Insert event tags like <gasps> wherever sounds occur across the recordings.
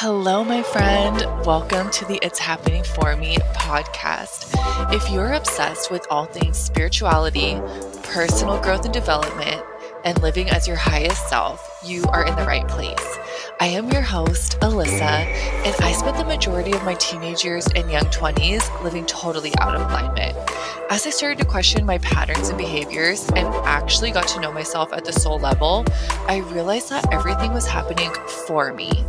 Hello, my friend. Welcome to the It's Happening For Me podcast. If you're obsessed with all things spirituality, personal growth and development, and living as your highest self, you are in the right place. I am your host, Ellisa, and I spent the majority of my teenage years and young 20s living totally out of alignment. As I started to question my patterns and behaviors and actually got to know myself at the soul level, I realized that everything was happening for me.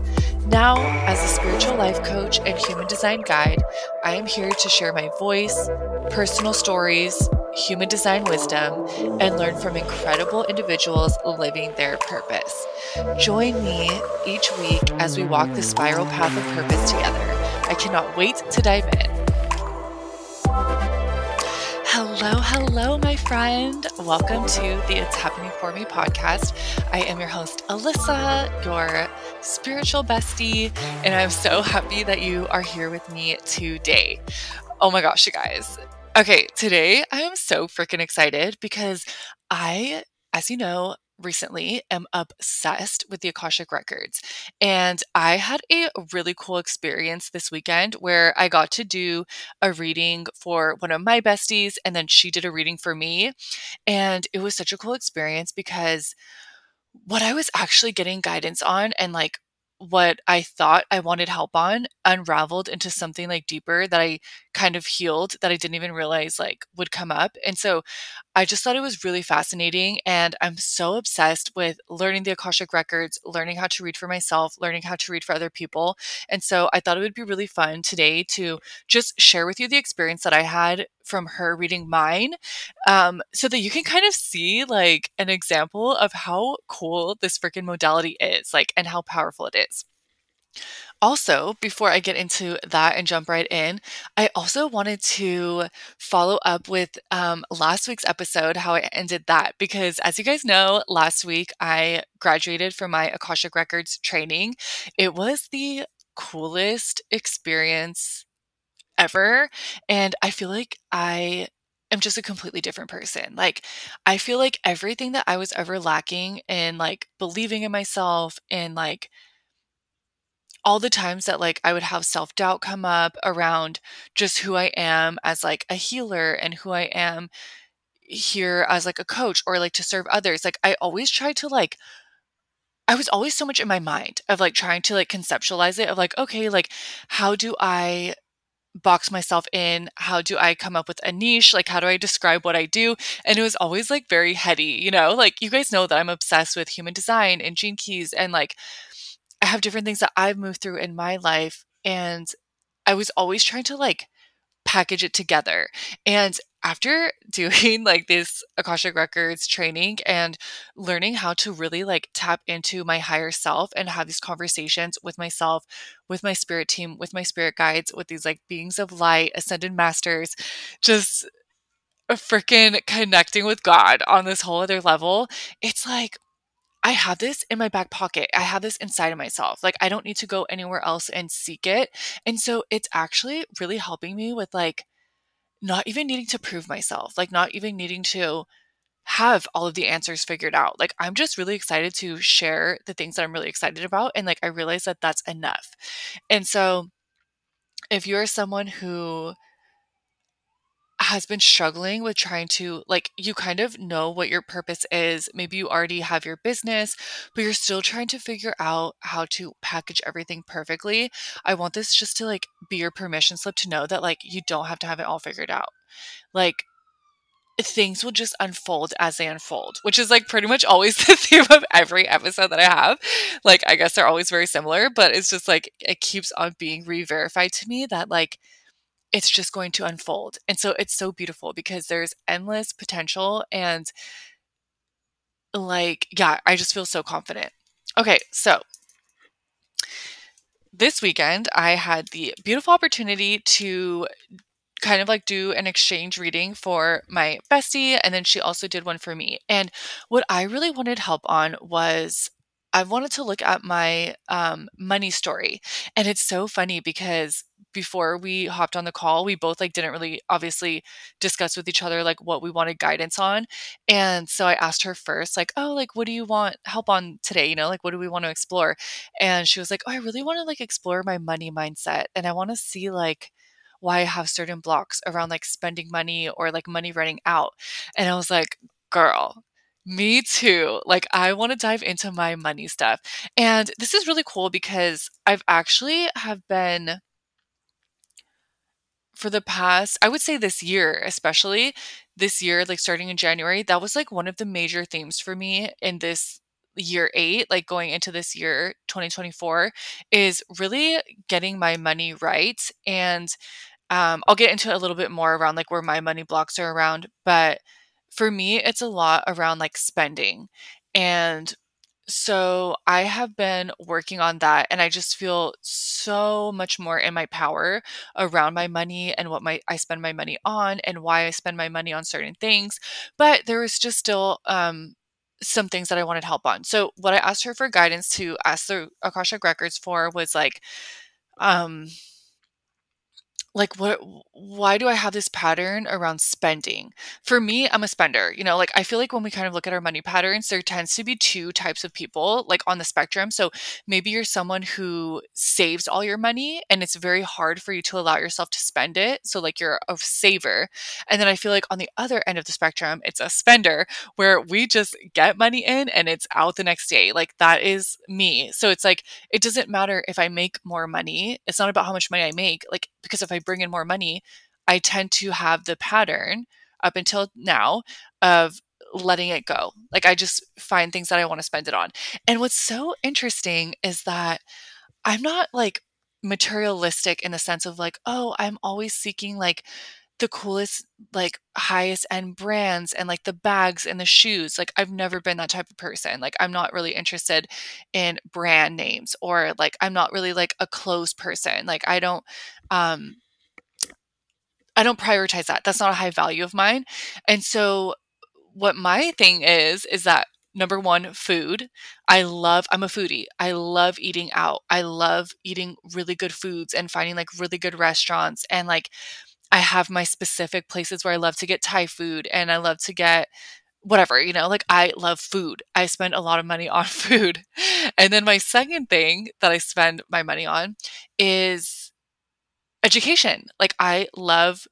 Now, as a spiritual life coach and human design guide, I am here to share my voice, personal stories, human design wisdom, and learn from incredible individuals living their purpose. Join me each week as we walk the spiral path of purpose together. I cannot wait to dive in. Hello, hello, my friend. Welcome to the It's Happening For Me podcast. I am your host, Ellisa, your spiritual bestie, and I'm so happy that you are here with me today. Oh my gosh, you guys. Okay, today I am so freaking excited because I, as you know, recently am obsessed with the Akashic Records. And I had a really cool experience this weekend where I got to do a reading for one of my besties, and then she did a reading for me. And it was such a cool experience because what I was actually getting guidance on and like what I thought I wanted help on unraveled into something like deeper that I kind of healed that I didn't even realize like would come up. And so I just thought it was really fascinating. And I'm so obsessed with learning the Akashic Records, learning how to read for myself, learning how to read for other people. And so I thought it would be really fun today to just share with you the experience that I had from her reading mine um, so that you can kind of see like an example of how cool this freaking modality is, like, and how powerful it is. Also, before I get into that and jump right in, I also wanted to follow up with um, last week's episode, how I ended that, because as you guys know, last week I graduated from my Akashic Records training. It was the coolest experience ever. And I feel like I am just a completely different person. Like, I feel like everything that I was ever lacking in, like, believing in myself and, like, all the times that like I would have self-doubt come up around just who I am as like a healer and who I am here as like a coach or like to serve others. Like I always tried to like I was always so much in my mind of like trying to like conceptualize it of like okay, like how do I box myself in? How do I come up with a niche? Like, how do I describe what I do? And it was always like very heady, you know? Like, you guys know that I'm obsessed with human design and gene keys, and like, I have different things that I've moved through in my life. And I was always trying to like package it together. And after <laughs> doing like this Akashic Records training and learning how to really like tap into my higher self and have these conversations with myself, with my spirit team, with my spirit guides, with these like beings of light, ascended masters, just uh, freaking connecting with God on this whole other level, it's like I have this in my back pocket. I have this inside of myself. Like I don't need to go anywhere else and seek it. And so it's actually really helping me with like not even needing to prove myself, like not even needing to have all of the answers figured out. Like I'm just really excited to share the things that I'm really excited about and like I realize that that's enough. And so if you're someone who has been struggling with trying to like you kind of know what your purpose is maybe you already have your business but you're still trying to figure out how to package everything perfectly i want this just to like be your permission slip to know that like you don't have to have it all figured out. Like things will just unfold as they unfold which is like pretty much always <laughs> the theme of every episode that i have. Like i guess they're always very similar but it's just like it keeps on being re-verified to me that like it's just going to unfold. And so it's so beautiful because there's endless potential and like yeah, I just feel so confident. Okay, so this weekend I had the beautiful opportunity to kind of like do an exchange reading for my bestie and then she also did one for me. And what I really wanted help on was I wanted to look at my um, money story. And it's so funny because before we hopped on the call, we both like didn't really obviously discuss with each other like what we wanted guidance on. And so I asked her first, like, oh, like, what do you want help on today? You know, like, what do we want to explore? And she was like, oh, I really want to like explore my money mindset. And I want to see like, why I have certain blocks around like spending money or like money running out. And I was like, girl, me too. Like, I want to dive into my money stuff. And this is really cool because I've actually have been for the past, I would say this year, especially this year, like starting in January, that was like one of the major themes for me in this year eight, like going into this year, 2024, is really getting my money right. And um, I'll get into a little bit more around like where my money blocks are around. But for me, it's a lot around like spending. And so I have been working on that and I just feel so much more in my power around my money and what my I spend my money on and why I spend my money on certain things. But there is just still um some things that I wanted help on. So what I asked her for guidance to ask the Akashic Records for was like um like what why do i have this pattern around spending? For me i'm a spender you know like i feel like when we kind of look at our money patterns there tends to be two types of people like on the spectrum. So maybe you're someone who saves all your money and it's very hard for you to allow yourself to spend it so like you're a saver. And then i feel like on the other end of the spectrum it's a spender where we just get money in and it's out the next day. Like that is me. So it's like it doesn't matter if i make more money it's not about how much money i make like because if I bring in more money, I tend to have the pattern up until now of letting it go. Like I just find things that I want to spend it on. And what's so interesting is that I'm not like materialistic in the sense of like, oh, I'm always seeking like the coolest, like highest end brands and like the bags and the shoes. Like I've never been that type of person. Like I'm not really interested in brand names or like I'm not really like a clothes person. Like I don't um I don't prioritize that. That's not a high value of mine. And so what my thing is is that number one food i love i'm a foodie i love eating out i love eating really good foods and finding like really good restaurants and like I have my specific places where I love to get Thai food and I love to get whatever, you know, like I love food. I spend a lot of money <laughs> on food. And then my second thing that I spend my money on is education. Like I love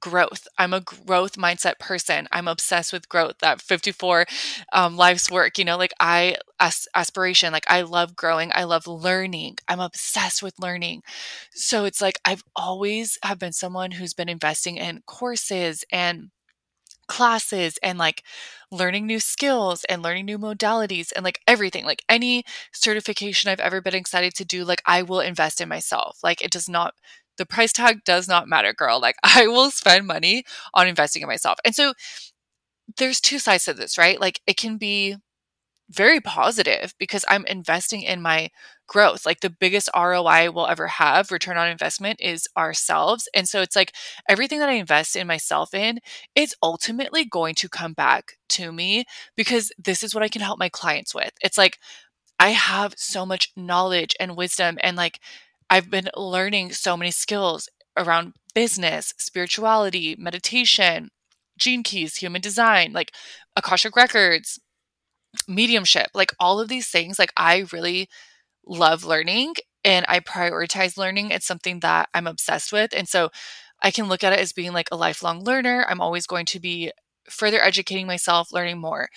growth. I'm a growth mindset person. I'm obsessed with growth. That 54 um, life's work, you know, like I as, aspiration. Like I love growing. I love learning. I'm obsessed with learning. So it's like I've always have been someone who's been investing in courses and classes and like learning new skills and learning new modalities and like everything like any certification I've ever been excited to do like I will invest in myself like it does not the price tag does not matter, girl. Like <laughs> I will spend money on investing in myself. And so there's two sides to this, right? Like it can be very positive because I'm investing in my growth. Like the biggest ROI we'll ever have, return on investment, is ourselves. And so it's like everything that I invest in myself in is ultimately going to come back to me because this is what I can help my clients with. It's like I have so much knowledge and wisdom and like I've been learning so many skills around business, spirituality, meditation, gene keys, human design, like Akashic records, mediumship, like all of these things. Like I really love learning and I prioritize learning. It's something that I'm obsessed with. And so I can look at it as being like a lifelong learner. I'm always going to be further educating myself, learning more.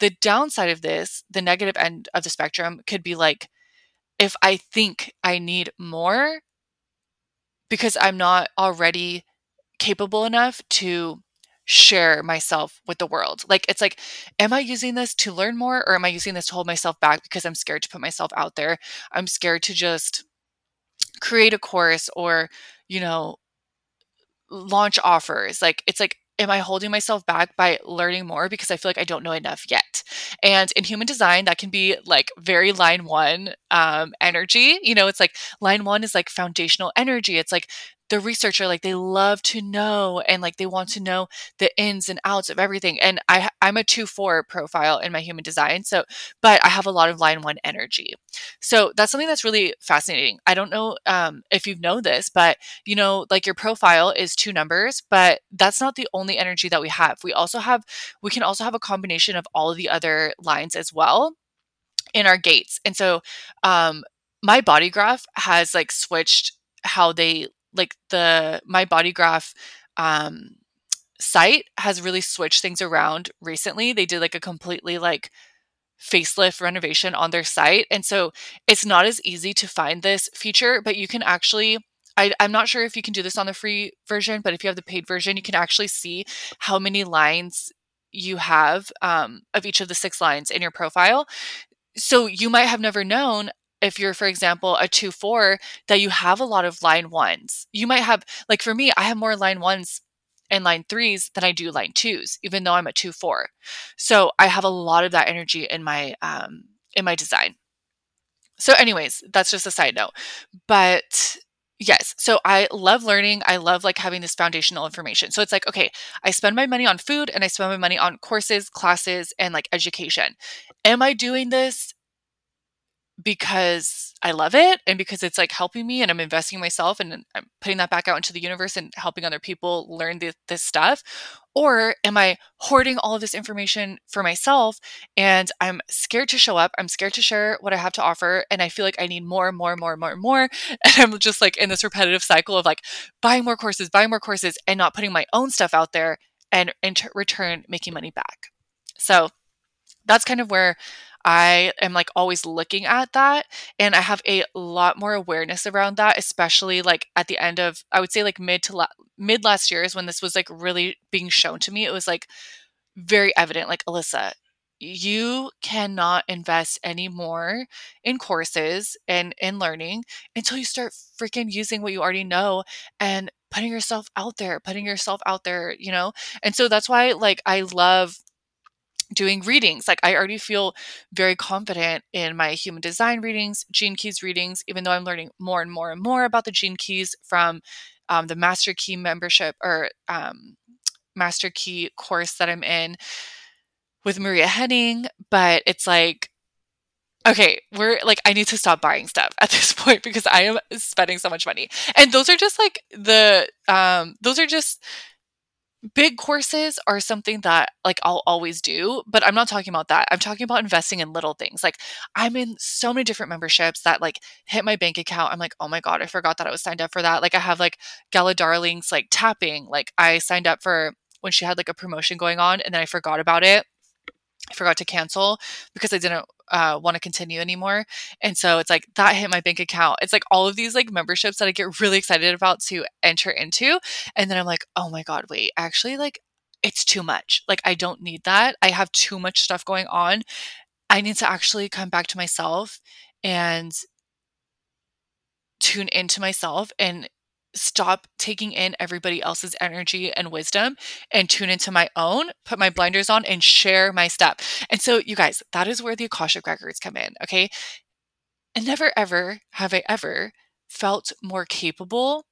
The downside of this, the negative end of the spectrum, could be like if I think I need more because I'm not already capable enough to share myself with the world. Like, it's like, am I using this to learn more or am I using this to hold myself back because I'm scared to put myself out there? I'm scared to just create a course or, you know, launch offers. Like, it's like, am I holding myself back by learning more because I feel like I don't know enough yet? And in human design, that can be like very line one um, energy. You know, it's like line one is like foundational energy. It's like the researcher like they love to know and like they want to know the ins and outs of everything and i i'm a 2-4 profile in my human design so but i have a lot of line 1 energy. So that's something that's really fascinating. I don't know um, if you know this but you know like your profile is two numbers but that's not the only energy that we have. We also have we can also have a combination of all of the other lines as well in our gates and so um my body graph has like switched how they like the my body graph um site has really switched things around recently. They did like a completely like facelift renovation on their site. And so it's not as easy to find this feature, but you can actually I, am not sure if you can do this on the free version, but if you have the paid version, you can actually see how many lines you have um, of each of the six lines in your profile. So you might have never known if you're, for example, a 2 4, that you have a lot of line ones. You might have, like for me, I have more line ones and line threes than I do line twos, even though I'm a 2 4. So I have a lot of that energy in my, um, in my design. So, anyways, that's just a side note. But yes, so I love learning. I love like having this foundational information. So it's like, okay, I spend my money on food and I spend my money on courses, classes, and like education. Am I doing this because I love it and because it's like helping me and I'm investing in myself and I'm putting that back out into the universe and helping other people learn this, this stuff? Or am I hoarding all of this information for myself and I'm scared to show up? I'm scared to share what I have to offer and I feel like I need more, and more, and more, and more, and more. <laughs> And I'm just like in this repetitive cycle of like buying more courses, buying more courses, and not putting my own stuff out there and in return making money back. So that's kind of where I am like always looking at that and I have a lot more awareness around that especially like at the end of I would say like mid to la- mid last year is when this was like really being shown to me it was like very evident like Ellisa you cannot invest any more in courses and in learning until you start freaking using what you already know and putting yourself out there putting yourself out there you know? And so that's why like I love doing readings. Like I already feel very confident in my human design readings, Gene Keys readings, even though I'm learning more and more and more about the Gene Keys from um, the Master Key membership or um, Master Key course that I'm in with Maria Henning. But it's like, okay, we're like, I need to stop buying stuff at <laughs> this point because I am spending so much money. And those are just like the, um, those are just big courses are something that like I'll always do, but I'm not talking about that. I'm talking about investing in little things. Like I'm in so many different memberships that like hit my bank account. I'm like, oh my God, I forgot that I was signed up for that. Like I have like Gala Darling's like tapping. Like I signed up for when she had like a promotion going on and then I forgot about it. I forgot to cancel because I didn't uh, want to continue anymore. And so it's like that hit my bank account. It's like all of these like memberships that I get really excited about to enter into. And then I'm like, oh my God, wait, actually, like it's too much. Like I don't need that. I have too much stuff going on. I need to actually come back to myself and tune into myself and stop taking in everybody else's energy and wisdom and tune into my own, put my blinders on, and share my stuff. And so, you guys, that is where the Akashic records come in. Okay. And never ever have I ever felt more capable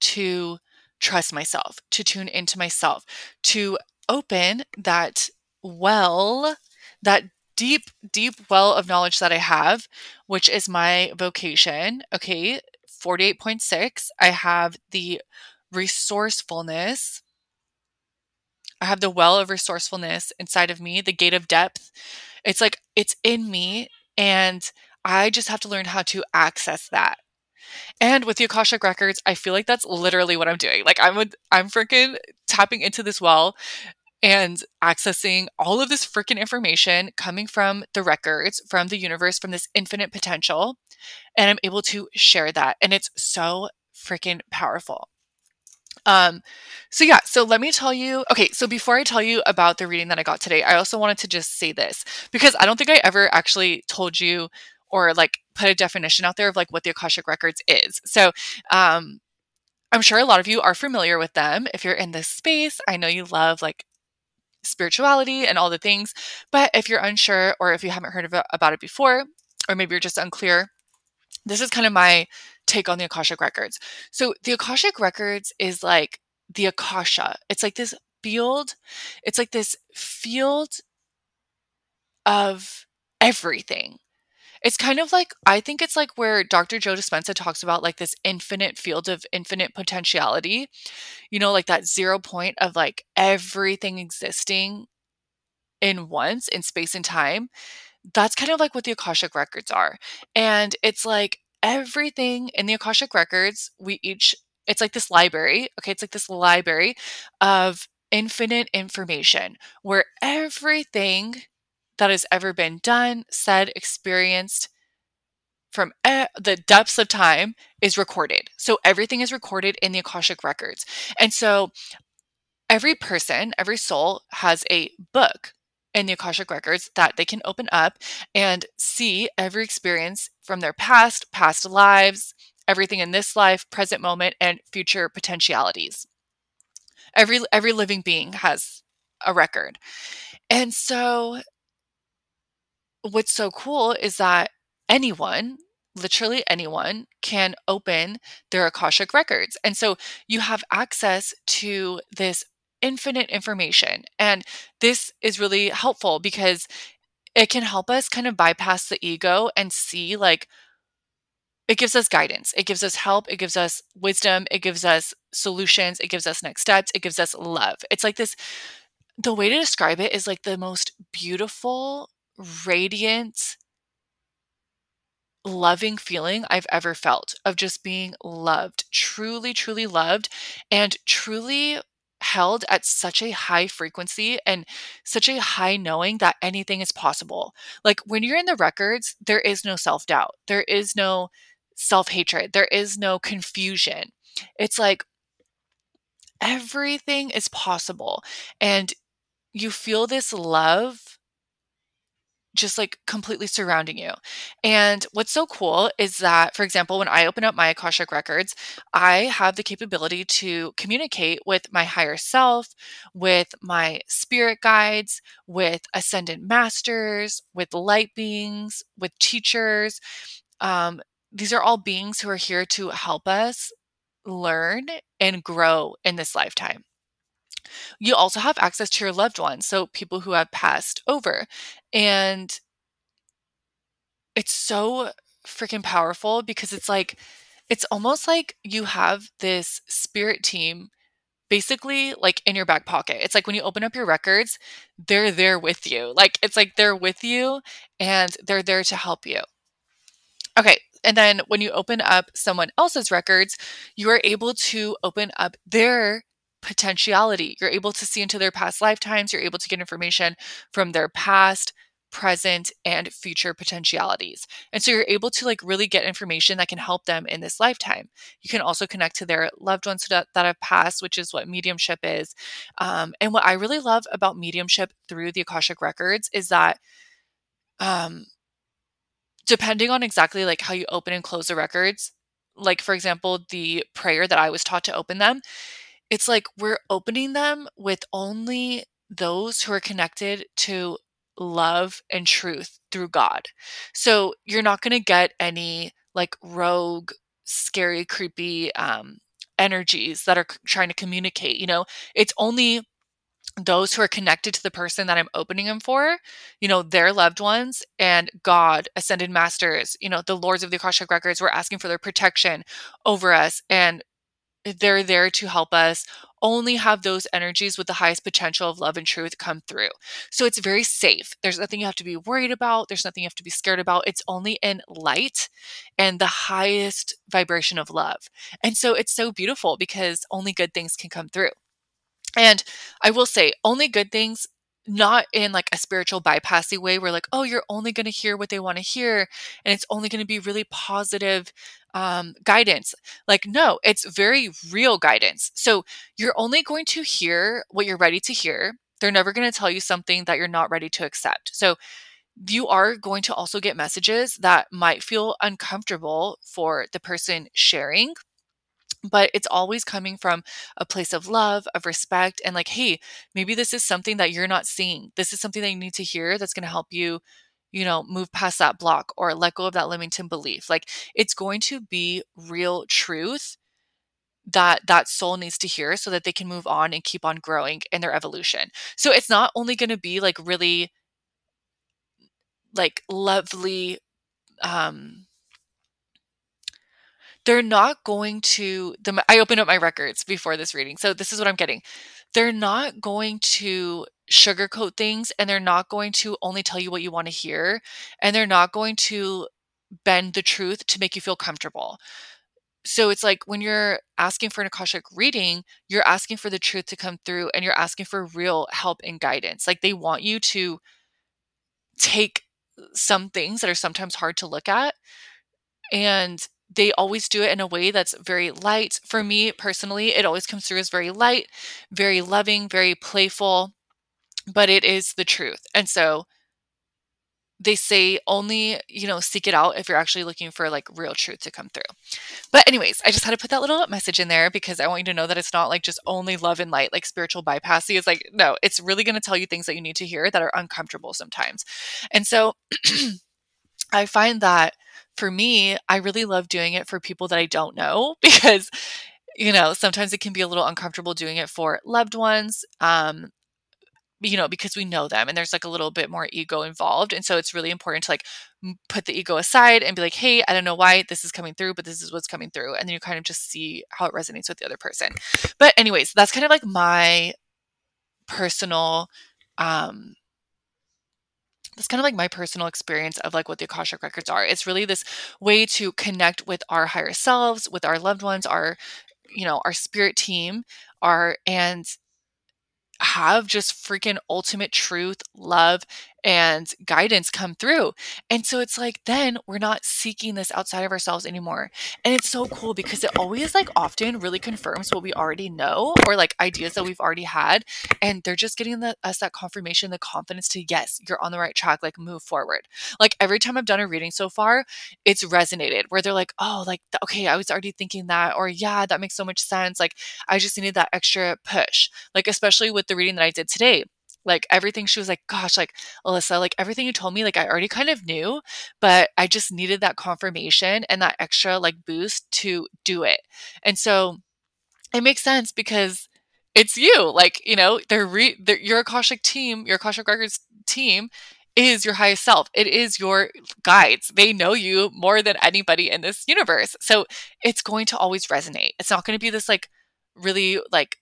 to trust myself, to tune into myself, to open that well, that deep, deep well of knowledge that I have, which is my vocation. Okay. 48.6, I have the resourcefulness. I have the well of resourcefulness inside of me, the gate of depth. It's like it's in me, and I just have to learn how to access that. And with the Akashic records, I feel like that's literally what I'm doing. Like I'm a, I'm freaking tapping into this well and accessing all of this freaking information coming from the records, from the universe, from this infinite potential and I'm able to share that. And it's so freaking powerful. Um, so yeah, so let me tell you. Okay, so before I tell you about the reading that I got today, I also wanted to just say this because I don't think I ever actually told you or like put a definition out there of like what the Akashic Records is. So, um, I'm sure a lot of you are familiar with them. If you're in this space, I know you love like spirituality and all the things. But if you're unsure or if you haven't heard it, about it before, or maybe you're just unclear, this is kind of my take on the Akashic Records. So the Akashic Records is like the Akasha. It's like this field. It's like this field of everything. It's kind of like I think it's like where Dr. Joe Dispenza talks about like this infinite field of infinite potentiality. You know, like that zero point of like everything existing in once in space and time. That's kind of like what the Akashic records are. And it's like everything in the Akashic records, we each it's like this library. Okay, it's like this library of infinite information where everything that has ever been done, said, experienced from the depths of time is recorded. So everything is recorded in the Akashic records. And so every person, every soul has a book in the Akashic records that they can open up and see every experience from their past, past lives, everything in this life, present moment, and future potentialities. Every every living being has a record. And so what's so cool is that anyone, literally anyone, can open their Akashic records. And so you have access to this infinite information. And this is really helpful because it can help us kind of bypass the ego and see like it gives us guidance. It gives us help. It gives us wisdom. It gives us solutions. It gives us next steps. It gives us love. It's like this the way to describe it is like the most beautiful radiant, loving feeling I've ever felt of just being loved, truly, truly loved, and truly held at such a high frequency and such a high knowing that anything is possible. Like when you're in the records, there is no self doubt, there is no self hatred, there is no confusion. It's like everything is possible. And you feel this love just like completely surrounding you. And what's so cool is that, for example, when I open up my Akashic records, I have the capability to communicate with my higher self, with my spirit guides, with ascendant masters, with light beings, with teachers. Um, these are all beings who are here to help us learn and grow in this lifetime. You also have access to your loved ones, so people who have passed over. And it's so freaking powerful because it's like, it's almost like you have this spirit team basically like in your back pocket. It's like when you open up your records, they're there with you. Like it's like they're with you and they're there to help you. Okay, and then when you open up someone else's records, you are able to open up their potentiality. You're able to see into their past lifetimes, you're able to get information from their past, present, and future potentialities. And so you're able to like really get information that can help them in this lifetime. You can also connect to their loved ones that, that have passed, which is what mediumship is. Um, and what I really love about mediumship through the Akashic Records is that um, depending on exactly like how you open and close the records, like for example, the prayer that I was taught to open them, it's like we're opening them with only those who are connected to love and truth through God. So you're not going to get any like rogue, scary, creepy um, energies that are c- trying to communicate. You know, it's only those who are connected to the person that I'm opening them for, you know, their loved ones and God, ascended masters, you know, the lords of the Akashic records, we're asking for their protection over us and Eh, they're there to help us only have those energies with the highest potential of love and truth come through. So it's very safe. There's nothing you have to be worried about. There's nothing you have to be scared about. It's only in light and the highest vibration of love. And so it's so beautiful because only good things can come through. And I will say, only good things not in like a spiritual bypassy way where like oh you're only going to hear what they want to hear and it's only going to be really positive um, guidance. Like no it's very real guidance. So you're only going to hear what you're ready to hear. They're never going to tell you something that you're not ready to accept. So you are going to also get messages that might feel uncomfortable for the person sharing but it's always coming from a place of love, of respect, and like, hey, maybe this is something that you're not seeing. This is something that you need to hear that's going to help you you know, move past that block or let go of that limiting belief. Like it's going to be real truth that that soul needs to hear so that they can move on and keep on growing in their evolution. So it's not only going to be like really like lovely um they're not going to the I opened up my records before this reading. So this is what I'm getting. They're not going to sugarcoat things and they're not going to only tell you what you want to hear and they're not going to bend the truth to make you feel comfortable. So it's like when you're asking for an Akashic reading, you're asking for the truth to come through and you're asking for real help and guidance. Like they want you to take some things that are sometimes hard to look at and they always do it in a way that's very light. For me personally, it always comes through as very light, very loving, very playful, but it is the truth. And so they say only, you know, seek it out if you're actually looking for like real truth to come through. But, anyways, I just had to put that little message in there because I want you to know that it's not like just only love and light, like spiritual bypassing. It's like, no, it's really going to tell you things that you need to hear that are uncomfortable sometimes. And so <clears throat> I find that for me, I really love doing it for people that I don't know <laughs> because, you know, sometimes it can be a little uncomfortable doing it for loved ones. Um, you know, because we know them and there's like a little bit more ego involved. And so it's really important to like put the ego aside and be like, hey, I don't know why this is coming through, but this is what's coming through. And then you kind of just see how it resonates with the other person. But, anyways, that's kind of like my personal um that's kind of like my personal experience of like what the Akashic records are. It's really this way to connect with our higher selves, with our loved ones, our you know, our spirit team, our and have just freaking ultimate truth, love, and guidance come through. And so it's like, then we're not seeking this outside of ourselves anymore. And it's so cool because it always, like, often really confirms what we already know or like ideas that we've already had. And they're just getting the, us that confirmation, the confidence to, yes, you're on the right track, like, move forward. Like, every time I've done a reading so far, it's resonated where they're like, oh, like, okay, I was already thinking that, or yeah, that makes so much sense. Like, I just needed that extra push. Like, especially with the reading that I did today like everything she was like gosh like ellisa like everything you told me like i already kind of knew but i just needed that confirmation and that extra like boost to do it. And so it makes sense because it's you like you know they're, re- they're your akashic team your akashic records team is your highest self. It is your guides. They know you more than anybody in this universe. So it's going to always resonate. It's not going to be this like really like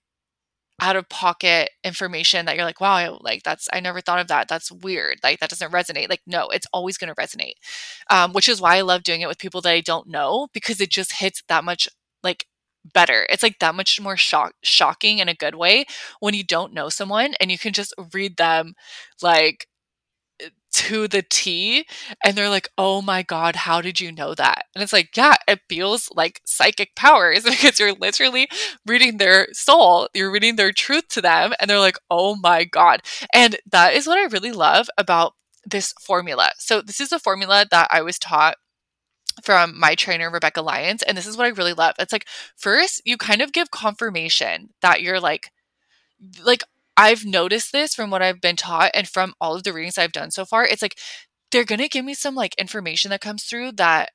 out of pocket information that you're like, wow, I, like that's I never thought of that. That's weird. Like that doesn't resonate. Like no, it's always going to resonate. Um, which is why I love doing it with people that I don't know because it just hits that much like better. It's like that much more shock shocking in a good way when you don't know someone and you can just read them like to the T. And they're like, oh my God, how did you know that? And it's like, yeah, it feels like psychic powers <laughs> because you're literally reading their soul, you're reading their truth to them. And they're like, oh my God. And that is what I really love about this formula. So, this is a formula that I was taught from my trainer Rebecca Lyons and this is what I really love. It's like first you kind of give confirmation that you're like like I've noticed this from what I've been taught and from all of the readings I've done so far. It's like they're going to give me some like information that comes through that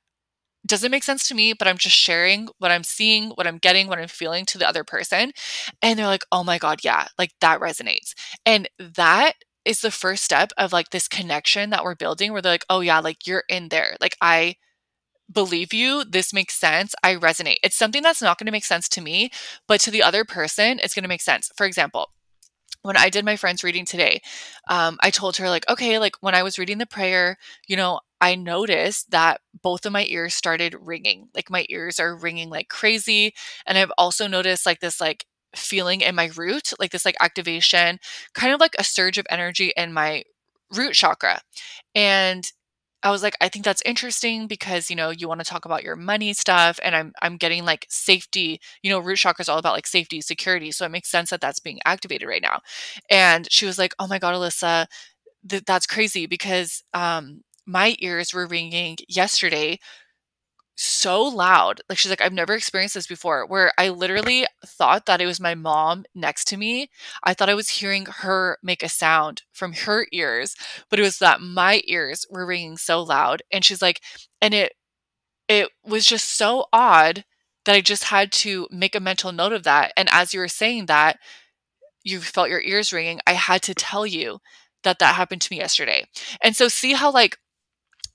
doesn't make sense to me, but I'm just sharing what I'm seeing, what I'm getting, what I'm feeling to the other person. And they're like, oh my God, yeah, like that resonates. And that is the first step of like this connection that we're building where they're like, oh yeah, like you're in there. Like I believe you. This makes sense. I resonate. It's something that's not going to make sense to me, but to the other person, it's going to make sense. For example, when I did my friend's reading today, um, I told her, like, okay, like when I was reading the prayer, you know, I noticed that both of my ears started ringing. Like my ears are ringing like crazy. And I've also noticed like this, like, feeling in my root, like this, like, activation, kind of like a surge of energy in my root chakra. And I was like, I think that's interesting because, you know, you want to talk about your money stuff and I'm I'm getting like safety, you know, root chakra is all about like safety, security. So it makes sense that that's being activated right now. And she was like, "Oh my god, Ellisa, th- that's crazy because um my ears were ringing yesterday so loud. Like she's like, I've never experienced this before, where I literally thought that it was my mom next to me. I thought I was hearing her make a sound from her ears, but it was that my ears were ringing so loud. And she's like, and it it was just so odd that I just had to make a mental note of that. And as you were saying that, you felt your ears ringing, I had to tell you that that happened to me yesterday. And so see how like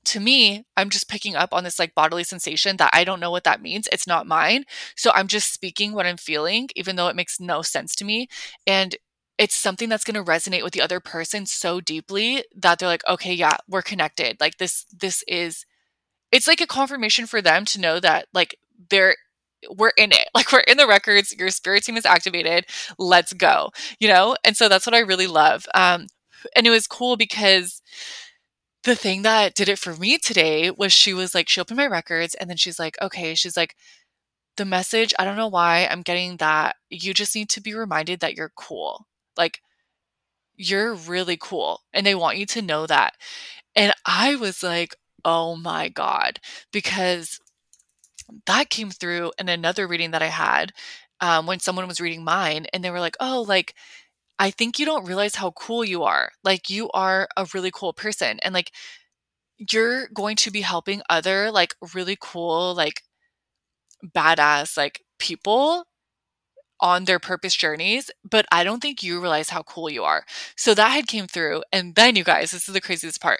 to me, I'm just picking up on this like bodily sensation that I don't know what that means. It's not mine. So I'm just speaking what I'm feeling, even though it makes no sense to me. And it's something that's going to resonate with the other person so deeply that they're like, okay, yeah, we're connected. Like this, this is, it's like a confirmation for them to know that like they're, we're in it. <laughs> Like we're in the records. Your spirit team is activated. Let's go. You know? And so that's what I really love. Um, and it was cool because the thing that did it for me today was she was like, she opened my records and then she's like, okay, she's like, the message, I don't know why I'm getting that. You just need to be reminded that you're cool. Like, you're really cool. And they want you to know that. And I was like, oh my God, because that came through in another reading that I had um, when someone was reading mine. And they were like, oh, like, I think you don't realize how cool you are. Like you are a really cool person and like you're going to be helping other like really cool like badass like people on their purpose journeys, but I don't think you realize how cool you are. So that had came through and then you guys, this is the craziest part.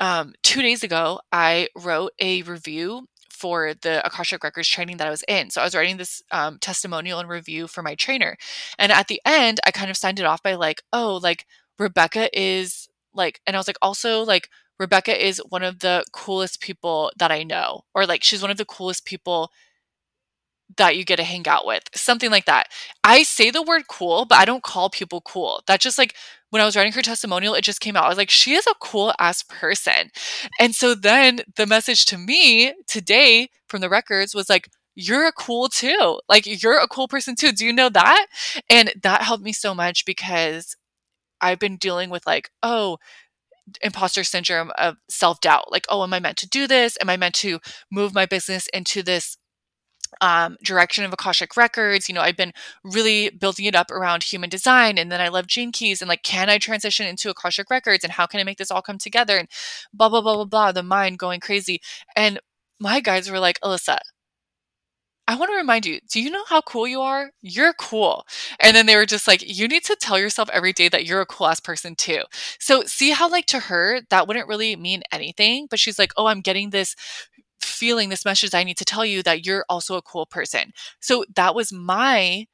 Um 2 days ago, I wrote a review for the Akashic Records training that I was in. So I was writing this um, testimonial and review for my trainer. And at the end, I kind of signed it off by like, oh, like Rebecca is like, and I was like, also like, Rebecca is one of the coolest people that I know, or like, she's one of the coolest people that you get to hang out with, something like that. I say the word cool, but I don't call people cool. That just like when I was writing her testimonial, it just came out. I was like, she is a cool ass person. And so then the message to me today from the records was like, you're a cool too. Like you're a cool person too. Do you know that? And that helped me so much because I've been dealing with like, oh, imposter syndrome of self doubt. Like, oh, am I meant to do this? Am I meant to move my business into this um, direction of Akashic Records. You know, I've been really building it up around human design, and then I love Gene Keys, and like, can I transition into Akashic Records, and how can I make this all come together, and blah blah blah blah blah. The mind going crazy, and my guides were like, Ellisa. I want to remind you, do you know how cool you are? You're cool. And then they were just like, you need to tell yourself every day that you're a cool ass person too. So, see how, like, to her, that wouldn't really mean anything. But she's like, oh, I'm getting this feeling this message I need to tell you that you're also a cool person. So that was my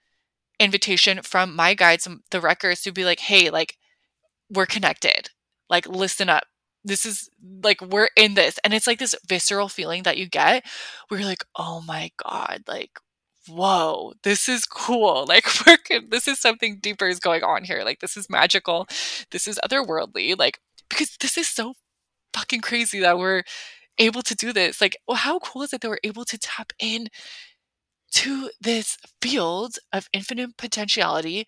invitation from my guides, the records, to be like, hey, like, we're connected. Like, listen up. This is like, we're in this. And it's like this visceral feeling that you get you're like, oh my God, like, whoa, this is cool. <laughs> Like, we're, this is something deeper is going on here. Like, this is magical. This is otherworldly. Like, because this is so fucking crazy that we're able to do this. Like, well, how cool is it they we're able to tap in to this field of infinite potentiality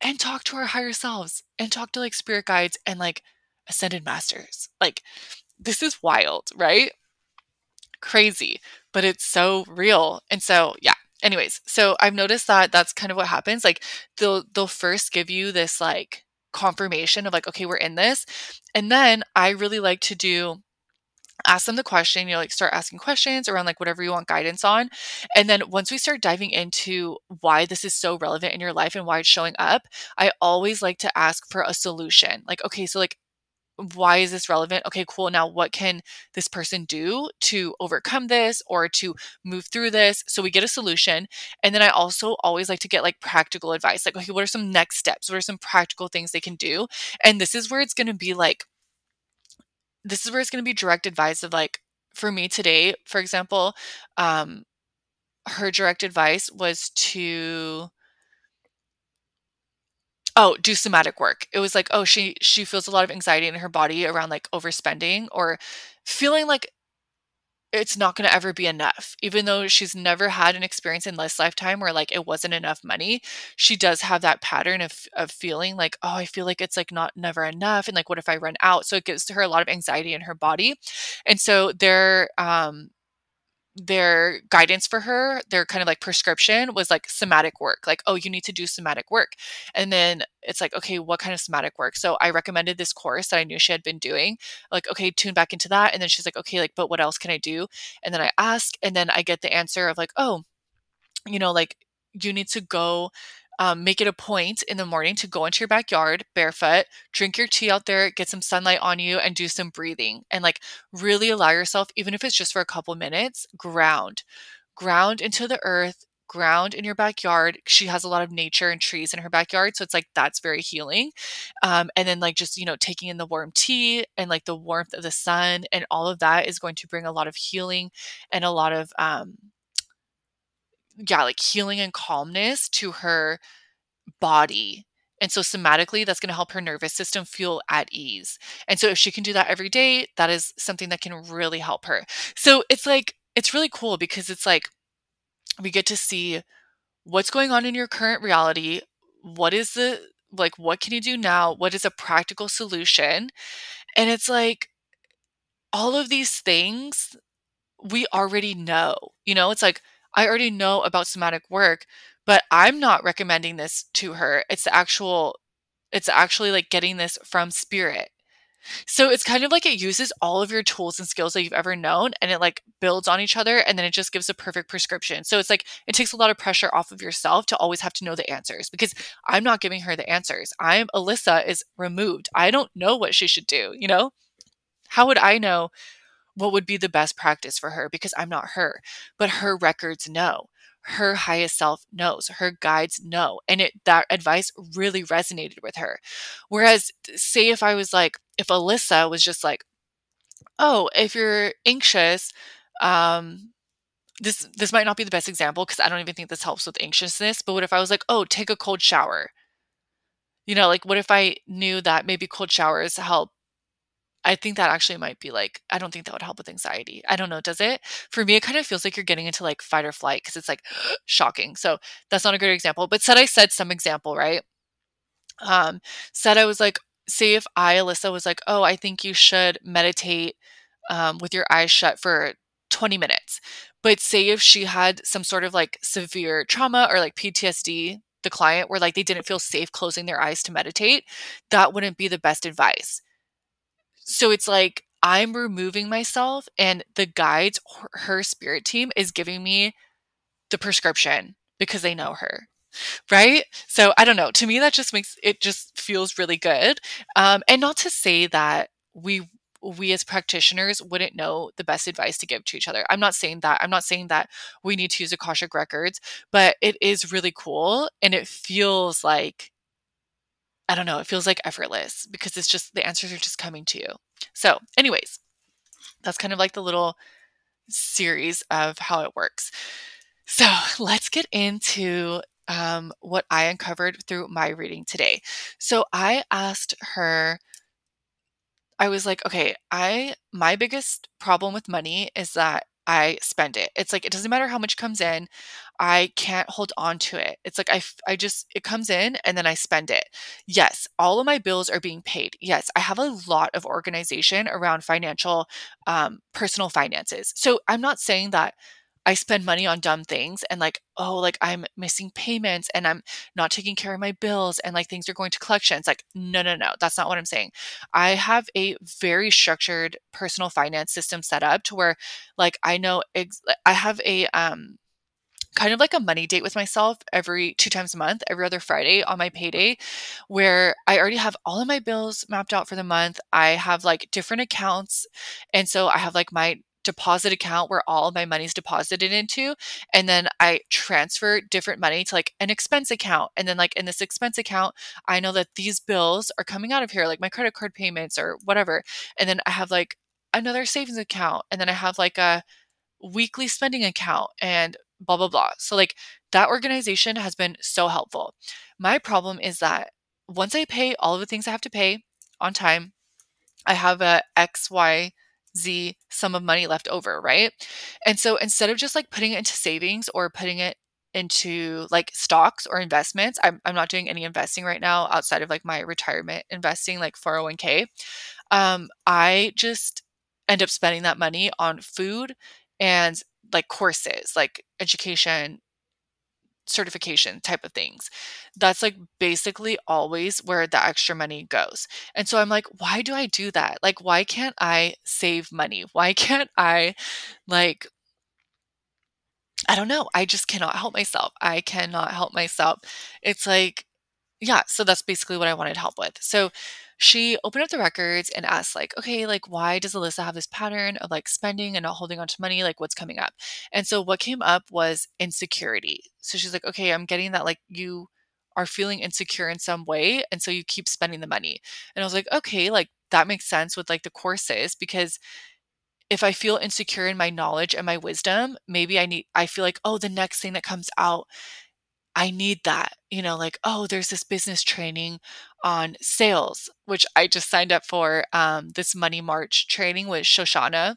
and talk to our higher selves and talk to like spirit guides and like ascended masters. Like, this is wild, right? Crazy, but it's so real. And so, yeah. Anyways, so I've noticed that that's kind of what happens. Like, they'll they'll first give you this like confirmation of like, okay, we're in this, and then I really like to do ask them the question you know like start asking questions around like whatever you want guidance on and then once we start diving into why this is so relevant in your life and why it's showing up i always like to ask for a solution like okay so like why is this relevant? Okay, cool. Now, what can this person do to overcome this or to move through this? So we get a solution. And then I also always like to get like practical advice like, okay, what are some next steps? What are some practical things they can do? And this is where it's going to be like, this is where it's going to be direct advice of like for me today for example um her direct advice was to oh do somatic work. It was like oh she she feels a lot of anxiety in her body around like overspending or feeling like it's not going to ever be enough. Even though she's never had an experience in this lifetime where like it wasn't enough money, she does have that pattern of of feeling like, oh, I feel like it's like not never enough and like what if I run out? So it gives to her a lot of anxiety in her body. And so there um their guidance for her, their kind of like prescription was like somatic work. Like, oh, you need to do somatic work. And then it's like, okay, what kind of somatic work? So I recommended this course that I knew she had been doing. Like, okay, tune back into that. And then she's like, okay, like, but what else can I do? And then I ask, and then I get the answer of like, oh, you know, like you need to go um, make it a point in the morning to go into your backyard barefoot, drink your tea out there, get some sunlight on you, and do some breathing. And like really allow yourself, even if it's just for a couple minutes, ground, ground into the earth, ground in your backyard. She has a lot of nature and trees in her backyard. So it's like that's very healing. Um, and then, like, just, you know, taking in the warm tea and like the warmth of the sun and all of that is going to bring a lot of healing and a lot of, um, yeah, like healing and calmness to her body. And so somatically, that's going to help her nervous system feel at ease. And so if she can do that every day, that is something that can really help her. So it's like, it's really cool because it's like we get to see what's going on in your current reality. What is the, like, what can you do now? What is a practical solution? And it's like all of these things we already know. You know, it's like, I already know about somatic work, but I'm not recommending this to her. It's the actual it's actually like getting this from spirit. So it's kind of like it uses all of your tools and skills that you've ever known and it like builds on each other and then it just gives a perfect prescription. So it's like it takes a lot of pressure off of yourself to always have to know the answers because I'm not giving her the answers. I'm Ellisa is removed. I don't know what she should do, you know? How would I know what would be the best practice for her because I'm not her. But her records know. Her highest self knows. Her guides know. And it that advice really resonated with her. Whereas say if I was like if Ellisa was just like, "Oh, if you're anxious, um this this might not be the best example because I don't even think this helps with anxiousness, but what if I was like, "Oh, take a cold shower?" You know, like what if I knew that maybe cold showers help I think that actually might be like I don't think that would help with anxiety. I don't know, does it? For me, it kind of feels like you're getting into like fight or flight because it's like <gasps> shocking. So that's not a great example. But said I said some example, right? Um, said I was like, say if I, Ellisa, was like, oh, I think you should meditate um, with your eyes shut for 20 minutes. But say if she had some sort of like severe trauma or like PTSD, the client where like they didn't feel safe closing their eyes to meditate, that wouldn't be the best advice so it's like I'm removing myself, and the guides, her spirit team, is giving me the prescription because they know her. Right. So I don't know. To me, that just makes it just feels really good. Um, and not to say that we we as practitioners wouldn't know the best advice to give to each other. I'm not saying that. I'm not saying that we need to use Akashic records, but it is really cool and it feels like I don't know, it feels like effortless because it's just the answers are just coming to you. So, anyways, that's kind of like the little series of how it works. So, <laughs> let's get into um, what I uncovered through my reading today. So, I asked her, I was like, okay, I, my biggest problem with money is that I spend it. It's like it doesn't matter how much comes in, I can't hold on to it. It's like I I just it comes in and then I spend it. Yes, all of my bills are being paid. Yes, I have a lot of organization around financial um personal finances. So I'm not saying that I spend money on dumb things and like, oh, like I'm missing payments and I'm not taking care of my bills and like things are going to collections. Like, no, no, no, that's not what I'm saying. I have a very structured personal finance system set up to where like I know ex- I have a um kind of like a money date with myself every two times a month, every other Friday on my payday, where I already have all of my bills mapped out for the month. I have like different accounts. And so I have like my deposit account where all my money is deposited into and then i transfer different money to like an expense account and then like in this expense account i know that these bills are coming out of here like my credit card payments or whatever and then i have like another savings account and then i have like a weekly spending account and blah blah blah so like that organization has been so helpful my problem is that once i pay all of the things i have to pay on time i have a xy sum of money left over, right? And so instead of just like putting it into savings or putting it into like stocks or investments, I'm, I'm not doing any investing right now outside of like my retirement investing, like 401k. Um, I just end up spending that money on food and like courses, like education, certification type of things. That's like basically always where the extra money goes. And so I'm like, why do I do that? Like, why can't I save money? Why <laughs> can't I like I don't know. I just cannot help myself. I cannot help myself. It's like, yeah, so that's basically what I wanted help with. So she opened up the records and asked, like, okay, like, why does Ellisa have this pattern of like spending and not holding on to money? Like, what's coming up? And so what came up was insecurity. So she's like, okay, I'm getting that, like, you are feeling insecure in some way. And so you keep spending the money. And I was like, okay, like, that makes sense with like the courses because if I feel insecure in my knowledge and my wisdom, maybe I need, I feel like, oh, the next thing that comes out, I need that. You know, like, oh, there's this business training on sales, which I just signed up for um, this Money March training with Shoshana.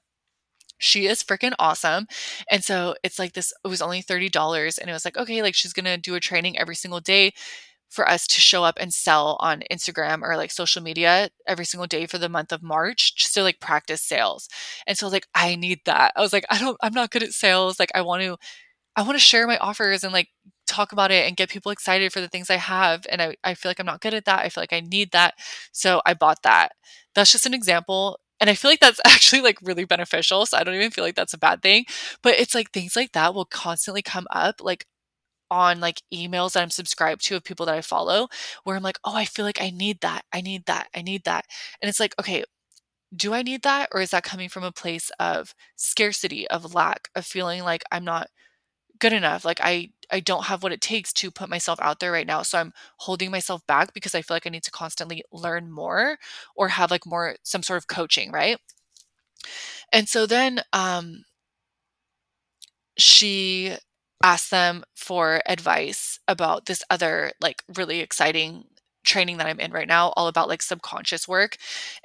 She is freaking awesome. And so it's like this, it was only $30. And it was like, okay, like she's going to do a training every single day for us to show up and sell on Instagram or like social media every single day for the month of March just to like practice sales. And so I was like, I need that. I was like, I don't, I'm not good at sales. Like I want to, I want to share my offers and like talk about it and get people excited for the things I have. And I, I feel like I'm not good at that. I feel like I need that. So I bought that. That's just an example. And I feel like that's <laughs> actually like really beneficial. So I don't even feel like that's a bad thing. But it's like things like that will constantly come up. Like on like emails that I'm subscribed to of people that I follow where I'm like, oh, I feel like I need that. I need that. I need that. And it's like, okay, do I need that? Or is that coming from a place of scarcity, of lack, of feeling like I'm not good enough? Like I I don't have what it takes to put myself out there right now. So I'm holding myself back because I feel like I need to constantly learn more or have like more some sort of coaching, right? And so then um she ask them for advice about this other like really exciting training that I'm in right now, all about like subconscious work.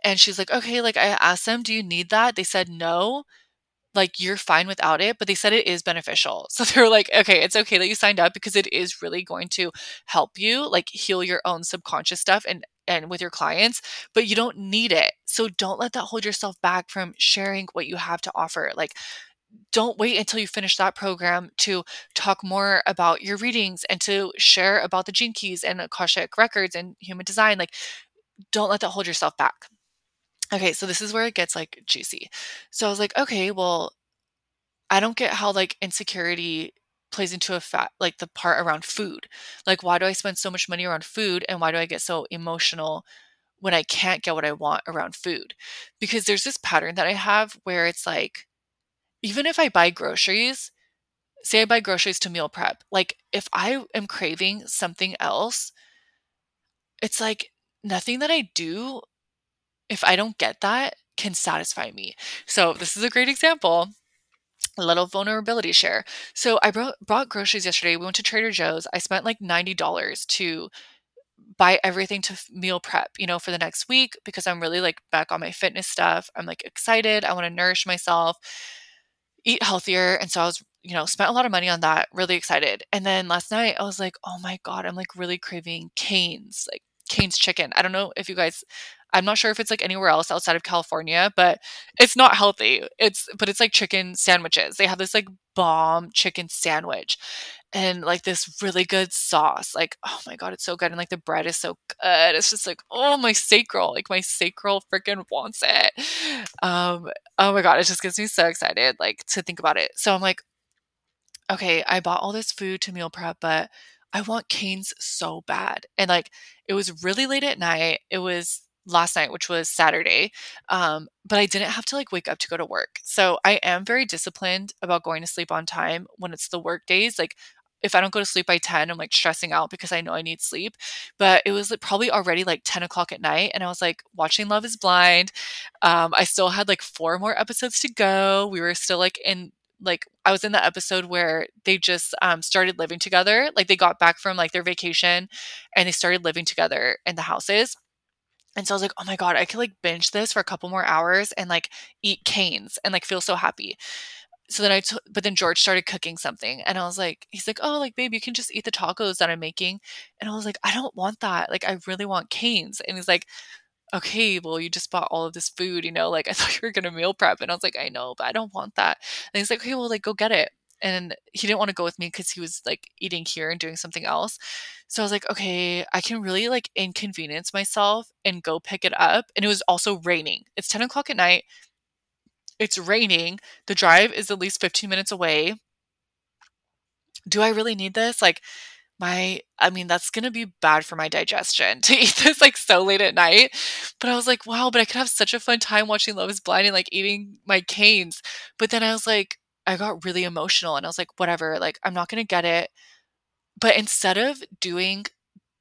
And she's like, okay, like I asked them, do you need that? They said no. Like you're fine without it, but they said it is beneficial. <laughs> So they're like, okay, it's okay that you signed up because it is really going to help you like heal your own subconscious stuff and and with your clients, but you don't need it. So don't let that hold yourself back from sharing what you have to offer. Like don't wait until you finish that program to talk more about your readings and to share about the gene keys and akashic records and human design like don't let that hold yourself back okay so this is where it gets like juicy. So i was like okay well i don't get how like insecurity plays into a fat like the part around food. Like why do i spend so much money around food and why do i get so emotional when i can't get what i want around food? Because there's this pattern that i have where it's like even if I buy groceries, say I buy groceries to meal prep, like if I am craving something else, it's like nothing that I do, if I don't get that, can satisfy me. So, this is a great example. A little vulnerability share. So, I brought, brought groceries yesterday. We went to Trader Joe's. I spent like $90 to buy everything to meal prep, you know, for the next week because I'm really like back on my fitness stuff. I'm like excited. I want to nourish myself eat healthier. And so I was, you know, spent a lot of money on that, really excited. And then last night I was like, oh my God, I'm like really craving Cane's, like Cane's chicken. I don't know if you guys, I'm not sure if it's like anywhere else outside of California, but it's not healthy. It's, but it's like chicken sandwiches. They have this like bomb chicken sandwich and like this really good sauce. Like, oh my god, it's so good. And like the bread is so good. It's just like, oh my sacral, like my sacral freaking wants it. Um, oh my god, it just gets me so excited, like to think about it. So I'm like, okay, I bought all this food to meal prep, but I want Cane's so bad. And like it was really late at night. It was last night, which was Saturday. Um, but I didn't have to like wake up to go to work. So I am very disciplined about going to sleep on time when it's the work days. Like if I don't go to sleep by 10, I'm like stressing out because I know I need sleep. But it was like, probably already like 10 o'clock at night. And I was like watching Love is Blind. Um, I still had like four more episodes to go. We were still like in, like, I was in the episode where they just um, started living together. Like, they got back from like their vacation and they started living together in the houses. And so I was like, oh my God, I could like binge this for a couple more hours and like eat Cane's and like feel so happy so then I, t- but then George started cooking something and I was like, he's like, oh, like, babe, you can just eat the tacos that I'm making. And I was like, I don't want that. Like, I really want Cane's. And he's like, okay, well, you just bought all of this food, you know, like I <laughs> thought you were gonna meal prep. And I was like, I know, but I don't want that. And he's like, okay, well, like go get it. And he didn't want to go with me because he was like eating here and doing something else. So I was like, okay, I can really like inconvenience myself and go pick it up. And it was also raining. It's 10 o'clock at night. It's raining. The drive is at least 15 minutes away. Do I really need this? Like, my I mean, that's gonna be bad for my digestion <laughs> to eat this like so late at night. But I was like, wow, but I could have such a fun time watching Love is Blind and like eating my Cane's. But then I was like, I got really emotional and I was like, whatever, like I'm not gonna get it. But instead of doing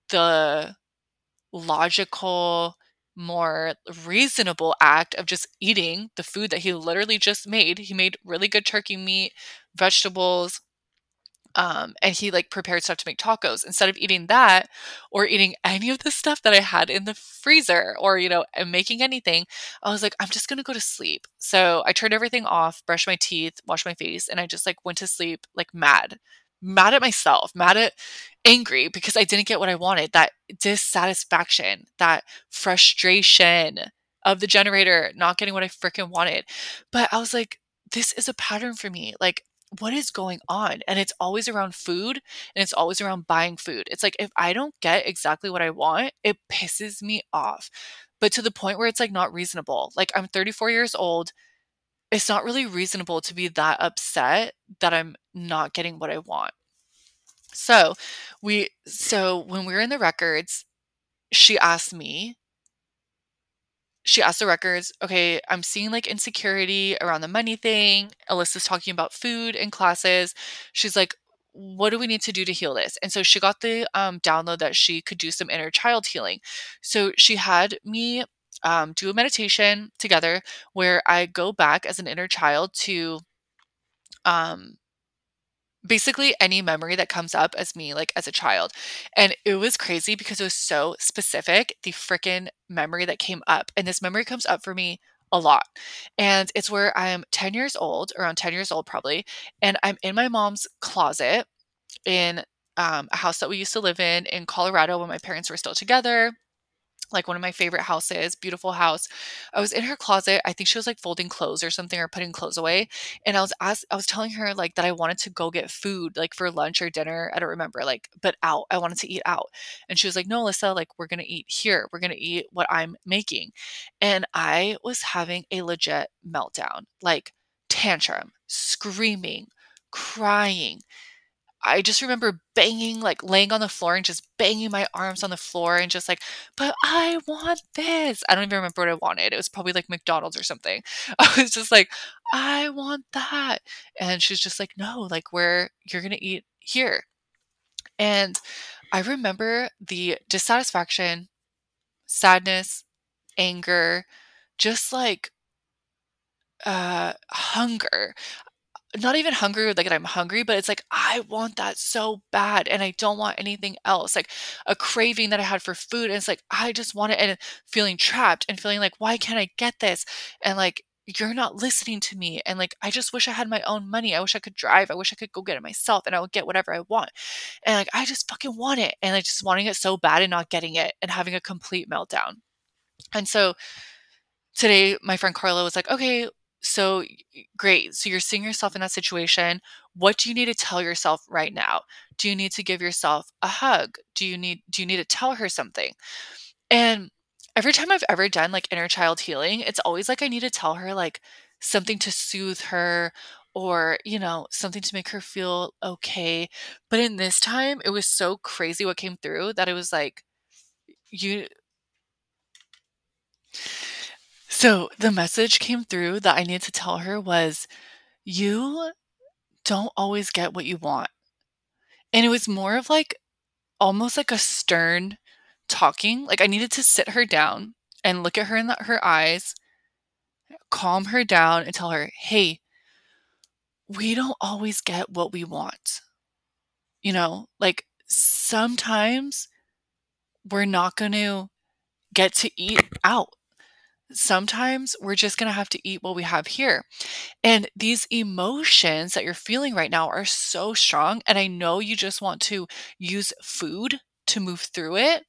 the logical, more reasonable act of just eating the food that he literally just made, he made really good turkey meat, vegetables, um, and he like prepared stuff to make tacos instead of eating that or eating any of the stuff that I had in the freezer or, you know, making anything. I was like, I'm just to go to sleep. So I turned everything off, brushed my teeth, washed my face, and I just like went to sleep like mad, mad at myself, mad at angry because I didn't get what I wanted. That dissatisfaction, that frustration of the generator not getting what I freaking wanted. But I was like, this is a pattern for me. Like, what is going on? And it's always around food and it's always around buying food. It's like if I don't get exactly what I want, it pisses me off. But to the point where it's like not reasonable. Like I'm 34 years old. It's not really reasonable to be that upset that I'm not getting what I want. So, we so when we were in the records, she asked me she asked the records, okay, I'm seeing like insecurity around the money thing. Ellisa's talking about food and classes. She's like, what do we need to do to heal this? And so she got the um, download that she could do some inner child healing. So she had me um, do a meditation together where I go back as an inner child to um, basically any memory that comes up as me like as a child. And it was crazy because it was so specific the freaking memory that came up and this memory comes up for me a lot. And it's where i'm 10 years old around 10 years old probably and i'm in my mom's closet in um, a house that we used to live in in colorado when my parents were still together like one of my favorite houses, beautiful house. I was in her closet. I think she was like folding clothes or something or putting clothes away. And I was asked, I was telling her like that I wanted to go get food like for lunch or dinner. I don't remember, like, but out. I wanted to eat out. And she was like, No, Ellisa, like we're gonna eat here. We're gonna eat what I'm making. And I was having a legit meltdown, like tantrum, screaming, crying I just remember banging, like laying on the floor and just banging my arms on the floor and just like, but I want this. I don't even remember what I wanted. It was probably like McDonald's or something. <laughs> I was just like, I want that. And she's just like, no, like where you're going to eat here. And I remember the dissatisfaction, sadness, anger, just like uh hunger not even hungry like I'm hungry, but it's like I want that so bad and I don't want anything else. Like a craving that I had for food and it's like I just want it and feeling trapped and feeling like why can't I get this? And like you're not listening to me and like I just wish I had my own money. I wish I could drive. I wish I could go get it myself and I would get whatever I want. And like I just fucking want it and like just wanting it so bad and not getting it and having a complete meltdown. And so today my friend Carla was like, "Okay, so great. So you're seeing yourself in that situation. What do you need to tell yourself right now? Do you need to give yourself a hug? Do you need do you need to tell her something? And every time I've ever done like inner child healing, it's always like I need to tell her like something to soothe her or, you know, something to make her feel okay. But in this time, it was so crazy what came through that it was like you so the message came through that I need to tell her was you don't always get what you want. And it was more of like almost like a stern talking. Like I needed to sit her down and look at her in the, her eyes, calm her down, and tell her, hey, we don't always get what we want. You know, like sometimes we're not going to get to eat out sometimes we're just going to have to eat what we have here. And these emotions that you're feeling right now are so strong. And I know you just want to use food to move through it.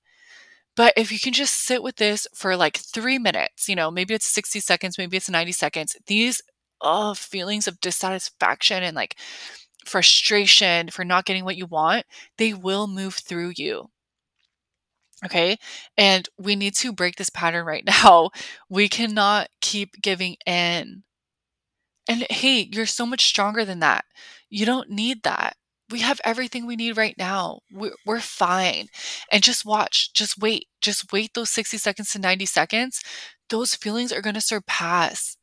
But if you can just sit with this for like three minutes, you know, maybe it's 60 seconds, maybe it's 90 seconds, these oh, feelings of dissatisfaction and like frustration for not getting what you want, they will move through you. Okay. And we need to break this pattern right <laughs> now. We cannot keep giving in. And hey, you're so much stronger than that. You don't need that. We have everything we need right now. We're, we're fine. And just watch, just wait, just wait those 60 seconds to 90 seconds. Those feelings are going to surpass.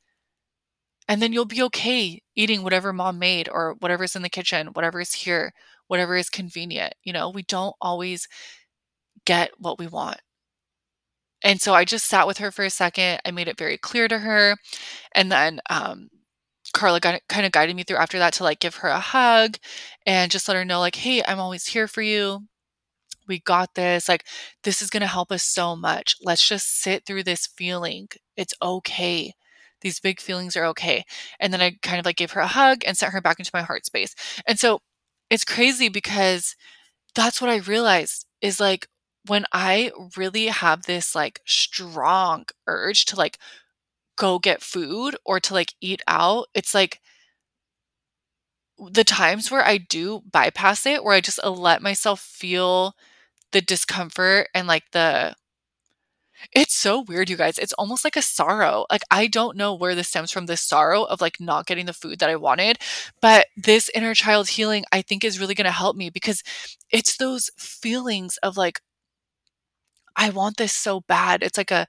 And then you'll be okay eating whatever mom made or whatever's in the kitchen, whatever is here, whatever is convenient. You know, we don't always get what we want. And so I just sat with her for a second. I made it very clear to her. And then um, Carla got, kind of guided me through after that to like give her a hug and just let her know, like, hey, I'm always here for you. We got this. Like, this is going to help us so much. Let's just sit through this feeling. It's okay. These big feelings are okay. And then I kind of like gave her a hug and sent her back into my heart space. And so it's crazy because that's what I realized is like when I really have this like strong urge to like go get food or to like eat out, it's like the times where I do bypass it, where I just uh, let myself feel the discomfort and like the it's so weird, you guys. It's almost like a sorrow. Like, I don't know where this stems from this sorrow of like not getting the food that I wanted. But this inner child healing, I think, is really going to help me because it's those feelings of like, I want this so bad. It's like a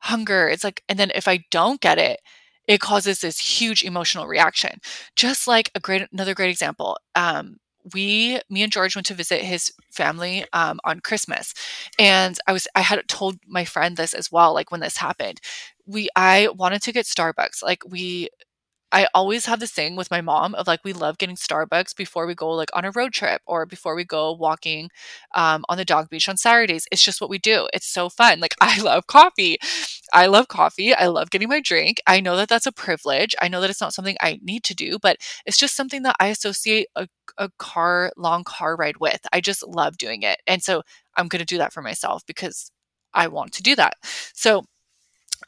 hunger. It's like, and then if I don't get it, it causes this huge emotional reaction. Just like a great, another great example. Um, we, me and George went to visit his family um, on Christmas, and I was, I had told my friend this as well. Like when this happened, we, I wanted to get Starbucks. Like we I always have this thing with my mom of like we love getting Starbucks before we go like on a road trip or before we go walking um, on the dog beach on Saturdays. It's just what we do. It's so fun. Like <laughs> I love coffee. I love coffee. I love getting my drink. I know that that's a privilege. I know that it's not something I need to do, but it's just something that I associate a, a car long car ride with. I just love doing it, and so I'm going to do that for myself because I want to do that. So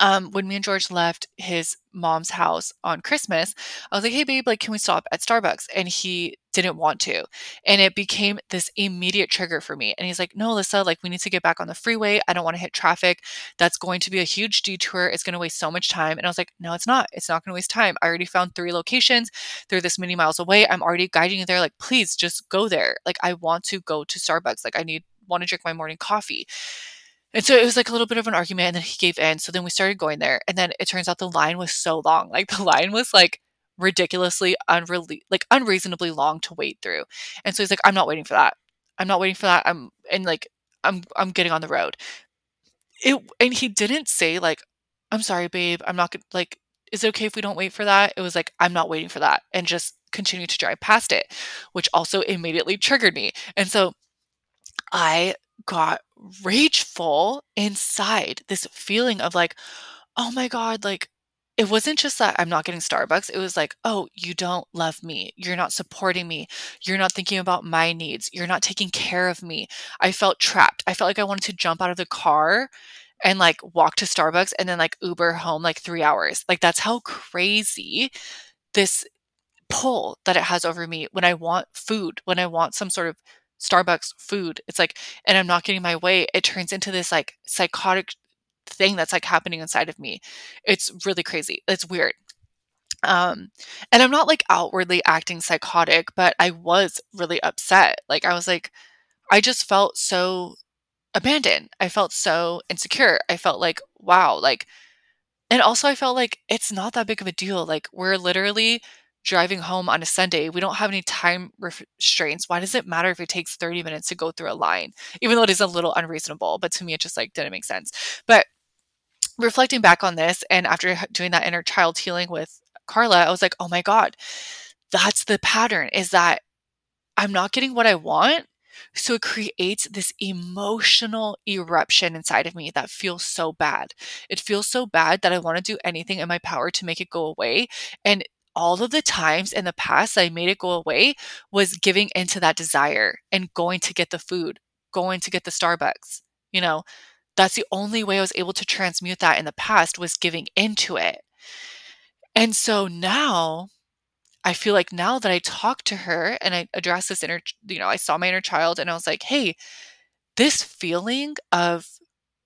um, when me and George left his mom's house on Christmas, I was like, hey, babe, like, can we stop at Starbucks? And he didn't want to. And it became this immediate trigger for me. And he's like, no, Ellisa, like, we need to get back on the freeway. I don't want to hit traffic. That's going to be a huge detour. It's going to waste so much time. And I was like, no, it's not. It's not going to waste time. I already found three locations. They're this many miles away. I'm already guiding you there. Like, please just go there. Like, I want to go to Starbucks. Like, I need, want to drink my morning coffee. And so it was like a little bit of an argument, and then he gave in. So then we started going there, and then it turns out the line was so long. Like the line was like ridiculously unre- like unreasonably long to wait through. And so he's like, "I'm not waiting for that. I'm not waiting for that. I'm and like I'm I'm getting on the road." It and he didn't say like, "I'm sorry, babe. I'm not gonna like." Is it okay if we don't wait for that? It was like, I'm not waiting for that, and just continue to drive past it, which also immediately triggered me. And so I got rageful inside this feeling of like, oh my God, like it wasn't just that I'm not getting Starbucks. It was like, oh, you don't love me. You're not supporting me. You're not thinking about my needs. You're not taking care of me. I felt trapped. I felt like I wanted to jump out of the car and like walk to Starbucks and then like Uber home like three hours. Like that's how crazy this pull that it has over me when I want food, when I want some sort of Starbucks food. It's like, and I'm not getting my way. It turns into this like psychotic thing that's like happening inside of me. It's really crazy. It's weird. Um, and I'm not like outwardly acting psychotic, but I was really upset. Like, I was like, I just felt so abandoned. I felt so insecure. I felt like, wow, like, and also I felt like it's not that big of a deal. Like, we're literally driving home on a Sunday, we don't have any time restraints. Why does it matter if it takes 30 minutes to go through a line? Even though it is a little unreasonable, but to me, it just like didn't make sense. But reflecting back on this and after doing that inner child healing with Carla, I was like, oh my God, that's the pattern is that I'm not getting what I want. So it creates this emotional eruption inside of me that feels so bad. It feels so bad that I want to do anything in my power to make it go away. And all of the times in the past that I made it go away was giving into that desire and going to get the food, going to get the Starbucks, you know, that's the only way I was able to transmute that in the past was giving into it. And so now I feel like now that I talk to her and I address this inner, you know, I saw my inner child and I was like, hey, this feeling of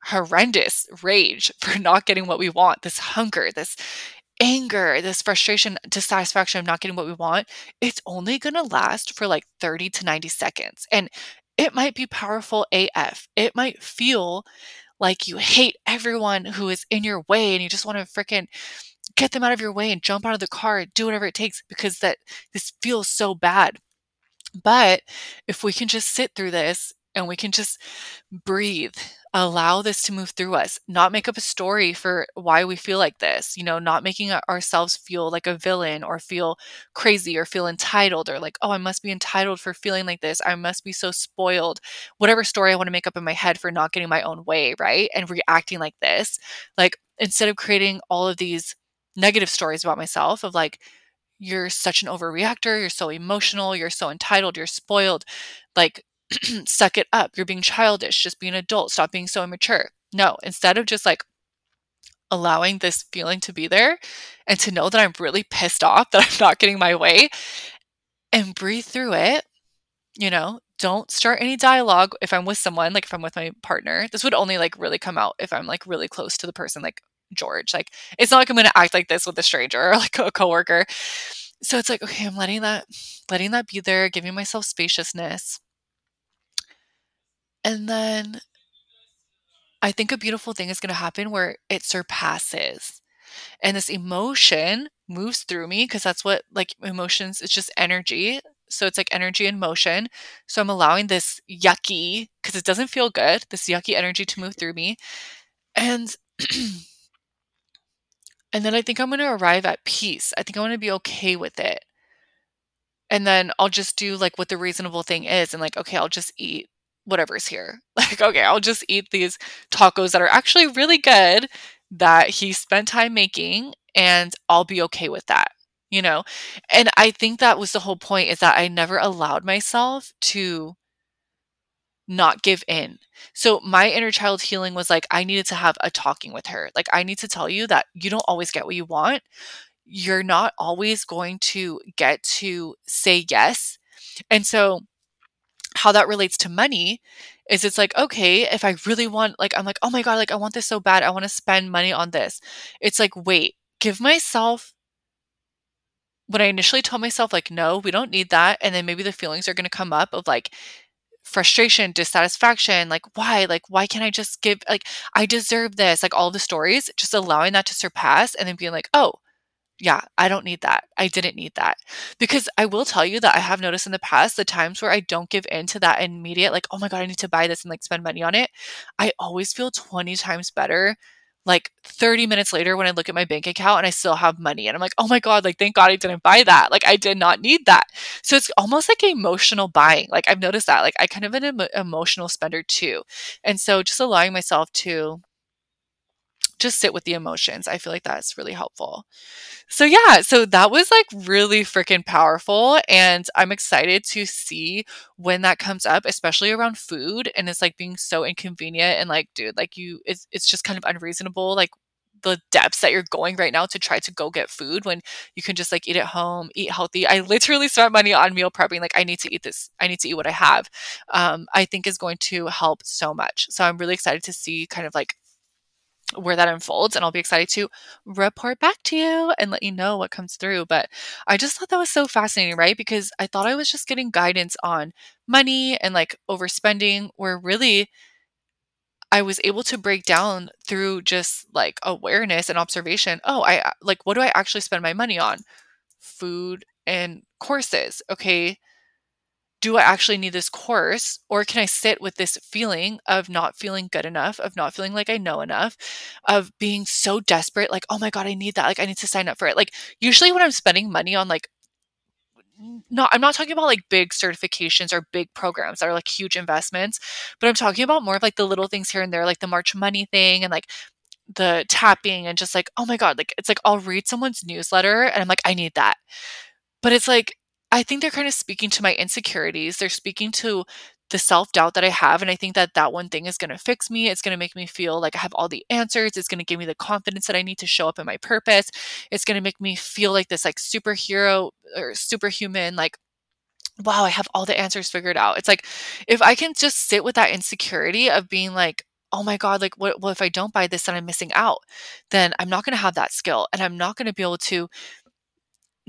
horrendous rage <laughs> for not getting what we want, this hunger, this anger, this frustration, dissatisfaction of not getting what we want, it's only going to last for like 30 to 90 seconds. And it might be powerful AF. It might feel like you hate everyone who is in your way and you just want to freaking get them out of your way and jump out of the car and do whatever it takes because that this feels so bad. But if we can just sit through this and we can just breathe allow this to move through us not make up a story for why we feel like this you know not making ourselves feel like a villain or feel crazy or feel entitled or like oh i must be entitled for feeling like this. I must be so spoiled. Whatever story i want to make up in my head for not getting my own way right and reacting like this like instead of creating all of these negative stories about myself of like you're such an overreactor you're so emotional you're so entitled you're spoiled like <clears throat> suck it up. You're being childish. Just be an adult. Stop being so immature. No, instead of just like allowing this feeling to be there and to know that I'm really pissed off that <laughs> I'm not getting my way and breathe through it, you know, don't start any dialogue if I'm with someone, like if I'm with my partner. This would only like really come out if I'm like really close to the person, like George. Like it's not like I'm going to act like this with a stranger or <laughs> like a coworker. So it's like, okay, I'm letting that letting that be there, giving myself spaciousness and then I think a beautiful thing is going to happen where it surpasses. And this emotion moves through me because that's what like emotions, it's just energy. So it's like energy in motion. So I'm allowing this yucky, because it doesn't feel good, this yucky energy to move through me. And <clears throat> and then I think I'm going to arrive at peace. I think I want to be okay with it. And then I'll just do like what the reasonable thing is and like okay, I'll just eat whatever's here. <laughs> Like, okay, I'll just eat these tacos that are actually really good that he spent time making and I'll be okay with that, you know? And I think that was the whole point is that I never allowed myself to not give in. So my inner child healing was like I needed to have a talking with her. Like I need to tell you that you don't always get what you want. You're not always going to get to say yes. And so how that relates to money is it's like okay if i really want like i'm like oh my god like i want this so bad i want to spend money on this. It's like wait give myself when i initially told myself like no we don't need that and then maybe the feelings are going to come up of like frustration dissatisfaction like why? Like why can't i just give like i deserve this like all the stories just allowing that to surpass and then being like oh yeah, I don't need that. I didn't need that. Because I will tell you that I have noticed in the past the times where I don't give in to that immediate, like, oh my God, I need to buy this and like spend money on it. I always feel 20 times better. Like 30 minutes later, when I look at my bank account and I still have money, and I'm like, oh my God, like, thank God I didn't buy that. Like, I did not need that. So it's almost like emotional buying. Like, I've noticed that. Like, I kind of an emotional spender too. And so just allowing myself to just sit with the emotions. I feel like that's really helpful. So yeah, so that was like really freaking powerful and I'm excited to see when that comes up, especially around food and it's like being so inconvenient and like dude, like you it's it's just kind of unreasonable like the depths that you're going right now to try to go get food when you can just like eat at home, eat healthy. I literally spent money on meal prepping. Like I need to eat this. I need to eat what I have. Um, I think is going to help so much. So I'm really excited to see kind of like where that unfolds and I'll be excited to report back to you and let you know what comes through. But I just thought that was so fascinating, right? Because I thought I was just getting guidance on money and like overspending, where really I was able to break down through just like awareness and observation. Oh, I like what do I actually spend my money on? Food and courses. Okay do I actually need this course? Or can I sit with this feeling of not feeling good enough, of not feeling like I know enough, of being so desperate, like, oh my God, I need that. Like, I need to sign up for it. Like, usually when I'm spending money on like, not, I'm not talking about like big certifications or big programs that are like huge investments, but I'm talking about more of like the little things here and there, like the March Money thing and like the tapping and just like, oh my God, like it's like I'll read someone's newsletter and I'm like, I need that. But it's like, I think they're kind of speaking to my insecurities. They're speaking to the self doubt that I have. And I think that that one thing is going to fix me. It's going to make me feel like I have all the answers. It's going to give me the confidence that I need to show up in my purpose. It's going to make me feel like this like superhero or superhuman, like, wow, I have all the answers figured out. It's like if I can just sit with that insecurity of being like, oh my God, like, what, what if I don't buy this and I'm missing out? Then I'm not going to have that skill and I'm not going to be able to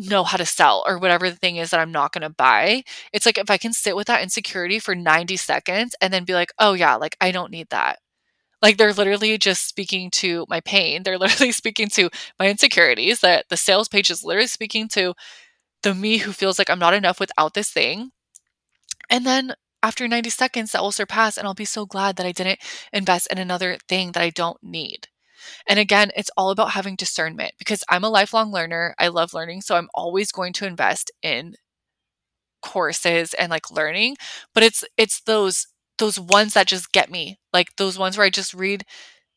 know how to sell or whatever the thing is that I'm not going to buy. It's like if I can sit with that insecurity for 90 seconds and then be like, oh yeah, like I don't need that. Like they're literally just speaking to my pain. They're <laughs> literally speaking to my insecurities. That the sales page is literally speaking to the me who feels like I'm not enough without this thing. And then after 90 seconds, that will surpass, and I'll be so glad that I didn't invest in another thing that I don't need. And again, it's all about having discernment because I'm a lifelong learner. I love learning. So I'm always going to invest in courses and like learning, but it's it's those those ones that just get me. Like those ones where I just read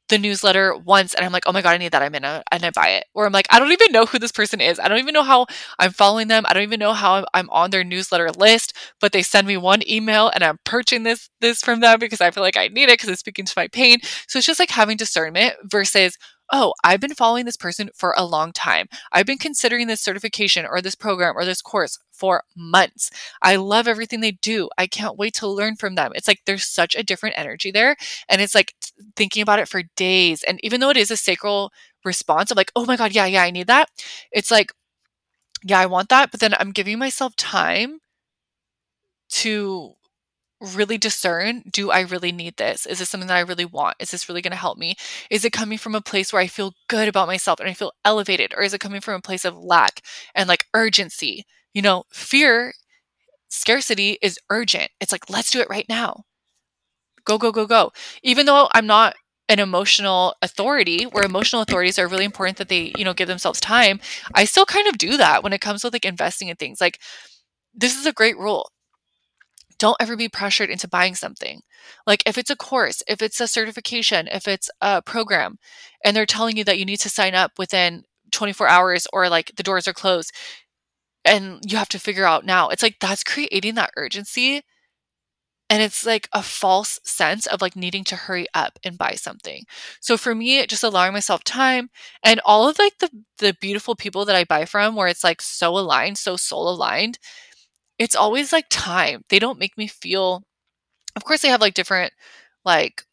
the newsletter once and I'm like, oh my God, I need that. I'm in a, and I buy it. Or I'm like, I don't even know who this person is. I don't even know how I'm following them. I don't even know how I'm on their newsletter list, but they send me one email and I'm purchasing this, this from them because I feel like I need it because it's speaking to my pain. So it's just like having discernment versus, oh, I've been following this person for a long time. I've been considering this certification or this program or this course for months. I love everything they do. I can't wait to learn from them. It's like there's such a different energy there. And it's like thinking about it for days. And even though it is a sacral response of like, oh my God, yeah, yeah, I need that, it's like, yeah, I want that. But then I'm giving myself time to really discern do I really need this? Is this something that I really want? Is this really going to help me? Is it coming from a place where I feel good about myself and I feel elevated? Or is it coming from a place of lack and like urgency? You know, fear, scarcity is urgent. It's like, let's do it right now. Go, go, go, go. Even though I'm not an emotional authority where emotional authorities are really important that they you know give themselves time i still kind of do that when it comes with like investing in things like this is a great rule don't ever be pressured into buying something. Like if it's a course, if it's a certification, if it's a program, and they're telling you that you need to sign up within 24 hours or like the doors are closed and you have to figure out now, it's like that's creating that urgency. And it's like a false sense of like needing to hurry up and buy something. So for me, just allowing myself time and all of like the the beautiful people that I buy from where it's like so aligned, so soul aligned, it's always like time. They don't make me feel of course they have like different like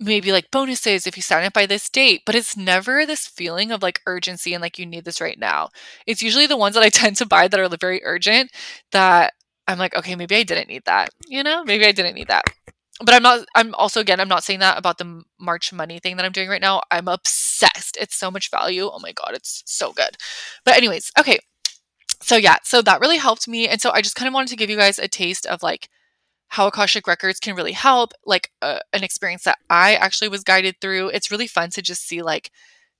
maybe like bonuses if you sign up by this date, but it's never this feeling of like urgency and like you need this right now. It's usually the ones that I <laughs> tend to buy that are very urgent that I'm like, okay, maybe I didn't need that. You know, maybe I didn't need that. But I'm not, I'm also, again, I'm not saying that about the March money thing that I'm doing right now. I'm obsessed. It's so much value. Oh my God, it's so good. But, anyways, okay so yeah, so that really helped me. And so I just kind of wanted to give you guys a taste of like how Akashic Records can really help, like uh, an experience that I actually was guided through. It's really fun to just see like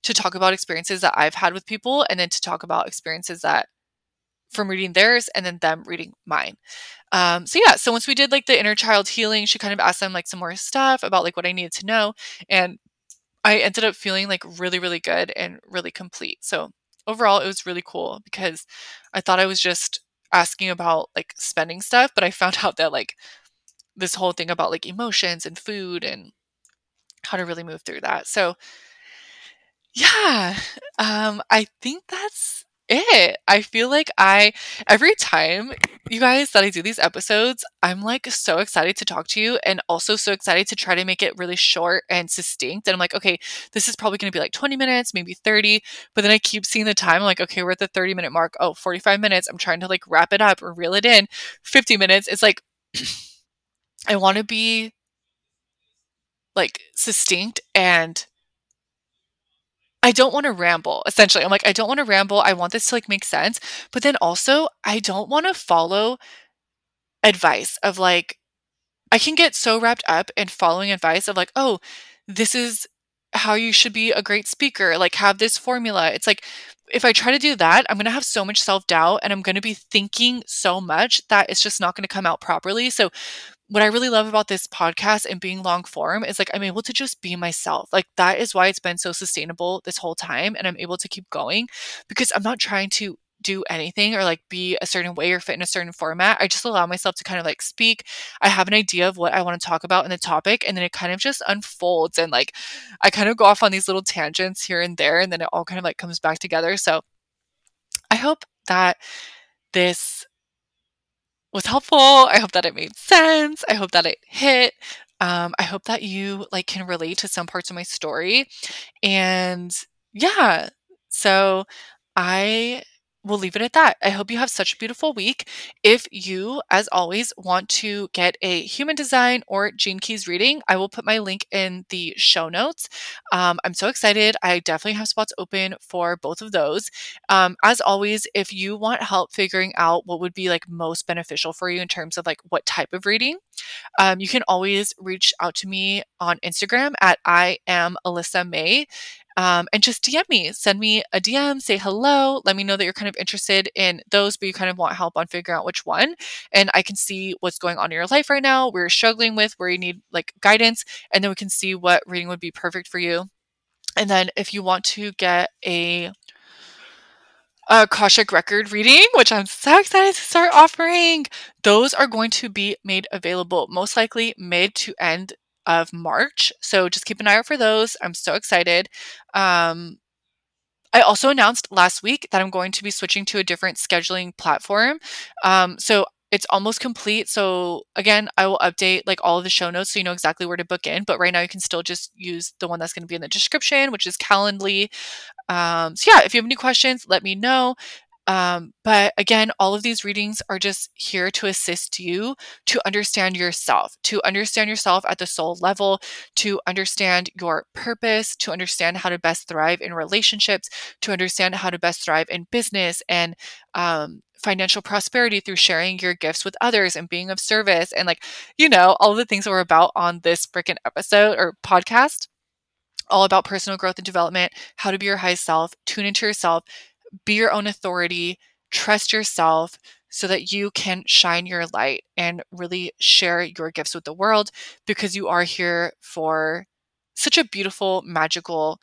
to talk about experiences that I've had with people and then to talk about experiences that from reading theirs and then them reading mine. Um, so yeah, so once we did like the inner child healing, she kind of asked them like some more stuff about like what I needed to know. And I ended up feeling like really, really good and really complete. So overall it was really cool because I thought I was just asking about like spending stuff, but I found <laughs> out that like this whole thing about like emotions and food and how to really move through that. So yeah, um I think that's it. I feel like I every time you guys that I do these episodes, I'm like so excited to talk to you and also so excited to try to make it really short and succinct. And I'm like, okay, this is probably going to be like 20 minutes, maybe 30. But then I keep seeing the time. I'm like, okay, we're at the 30 minute mark. Oh, 45 minutes. I'm trying to like wrap it up or reel it in. 50 minutes. It's like, <clears throat> I want to be like succinct and I don't want to ramble. Essentially, I'm like I don't want to ramble. I want this to like make sense, but then also I don't want to follow advice of like I can get so wrapped up in following advice of like, "Oh, this is how you should be a great speaker. Like have this formula." It's like if I try to do that, I'm going to have so much self-doubt and I'm going to be thinking so much that it's just not going to come out properly. So what I really love about this podcast and being long form is like I'm able to just be myself. Like that is why it's been so sustainable this whole time and I'm able to keep going because I'm not trying to do anything or like be a certain way or fit in a certain format. I just allow myself to kind of like speak. I have an idea of what I want to talk about in the topic, and then it kind of just unfolds. And like I kind of go off on these little tangents here and there, and then it all kind of like comes back together. So I hope that this was helpful. I hope that it made sense. I hope that it hit. Um, I hope that you like can relate to some parts of my story. And yeah, so I we'll leave it at that. I hope you have such a beautiful week. If you, as always, want to get a human design or Gene Keys reading, I will put my link in the show notes. Um, I'm so excited. I definitely have spots open for both of those. Um, as always, if you want help figuring out what would be like most beneficial for you in terms of like what type of reading, um, you can always reach out to me on Instagram at I am Ellisa Mae um, and just DM me, send me a DM, say hello, let me know that you're kind of interested in those, but you kind of want help on figuring out which one. And I can see what's going on in your life right now, where you're struggling with, where you need like guidance, and then we can see what reading would be perfect for you. And then if you want to get a a Akashic record reading, which I'm so excited to start offering. Those are going to be made available most likely mid to end of March. So just keep an eye out for those. I'm so excited. Um, I also announced last week that I'm going to be switching to a different scheduling platform. Um, so it's almost complete. So again, I will update like all of the show notes so you know exactly where to book in. But right now you can still just use the one that's going to be in the description, which is Calendly. Um, so yeah, if you have any questions, let me know. Um, but again, all of these readings are just here to assist you to understand yourself, to understand yourself at the soul level, to understand your purpose, to understand how to best thrive in relationships, to understand how to best thrive in business and um, financial prosperity through sharing your gifts with others and being of service and like, you know, all the things that we're about on this freaking episode or podcast. All about personal growth and development, how to be your highest self, tune into yourself, be your own authority, trust yourself so that you can shine your light and really share your gifts with the world because you are here for such a beautiful, magical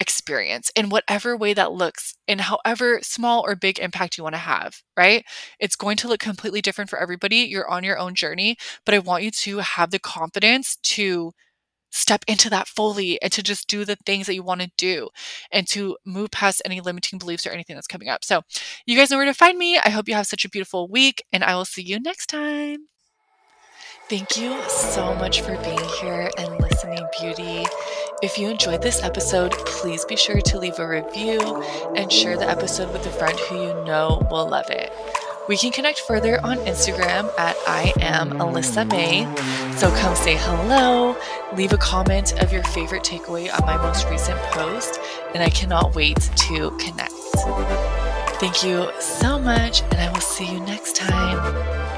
experience in whatever way that looks, in however small or big impact you want to have, right? It's going to look completely different for everybody. You're on your own journey, but I want you to have the confidence to step into that fully and to just do the things that you want to do and to move past any limiting beliefs or anything that's coming up. So, you guys know where to find me. I hope you have such a beautiful week, and I will see you next time. Thank you so much for being here and listening, beauty. If you enjoyed this episode, please be sure to leave a review and share the episode with a friend who you know will love it. We can connect further on Instagram at I am Ellisa Mae. So come say hello, leave a comment of your favorite takeaway on my most recent post, and I cannot wait to connect. Thank you so much, and I will see you next time.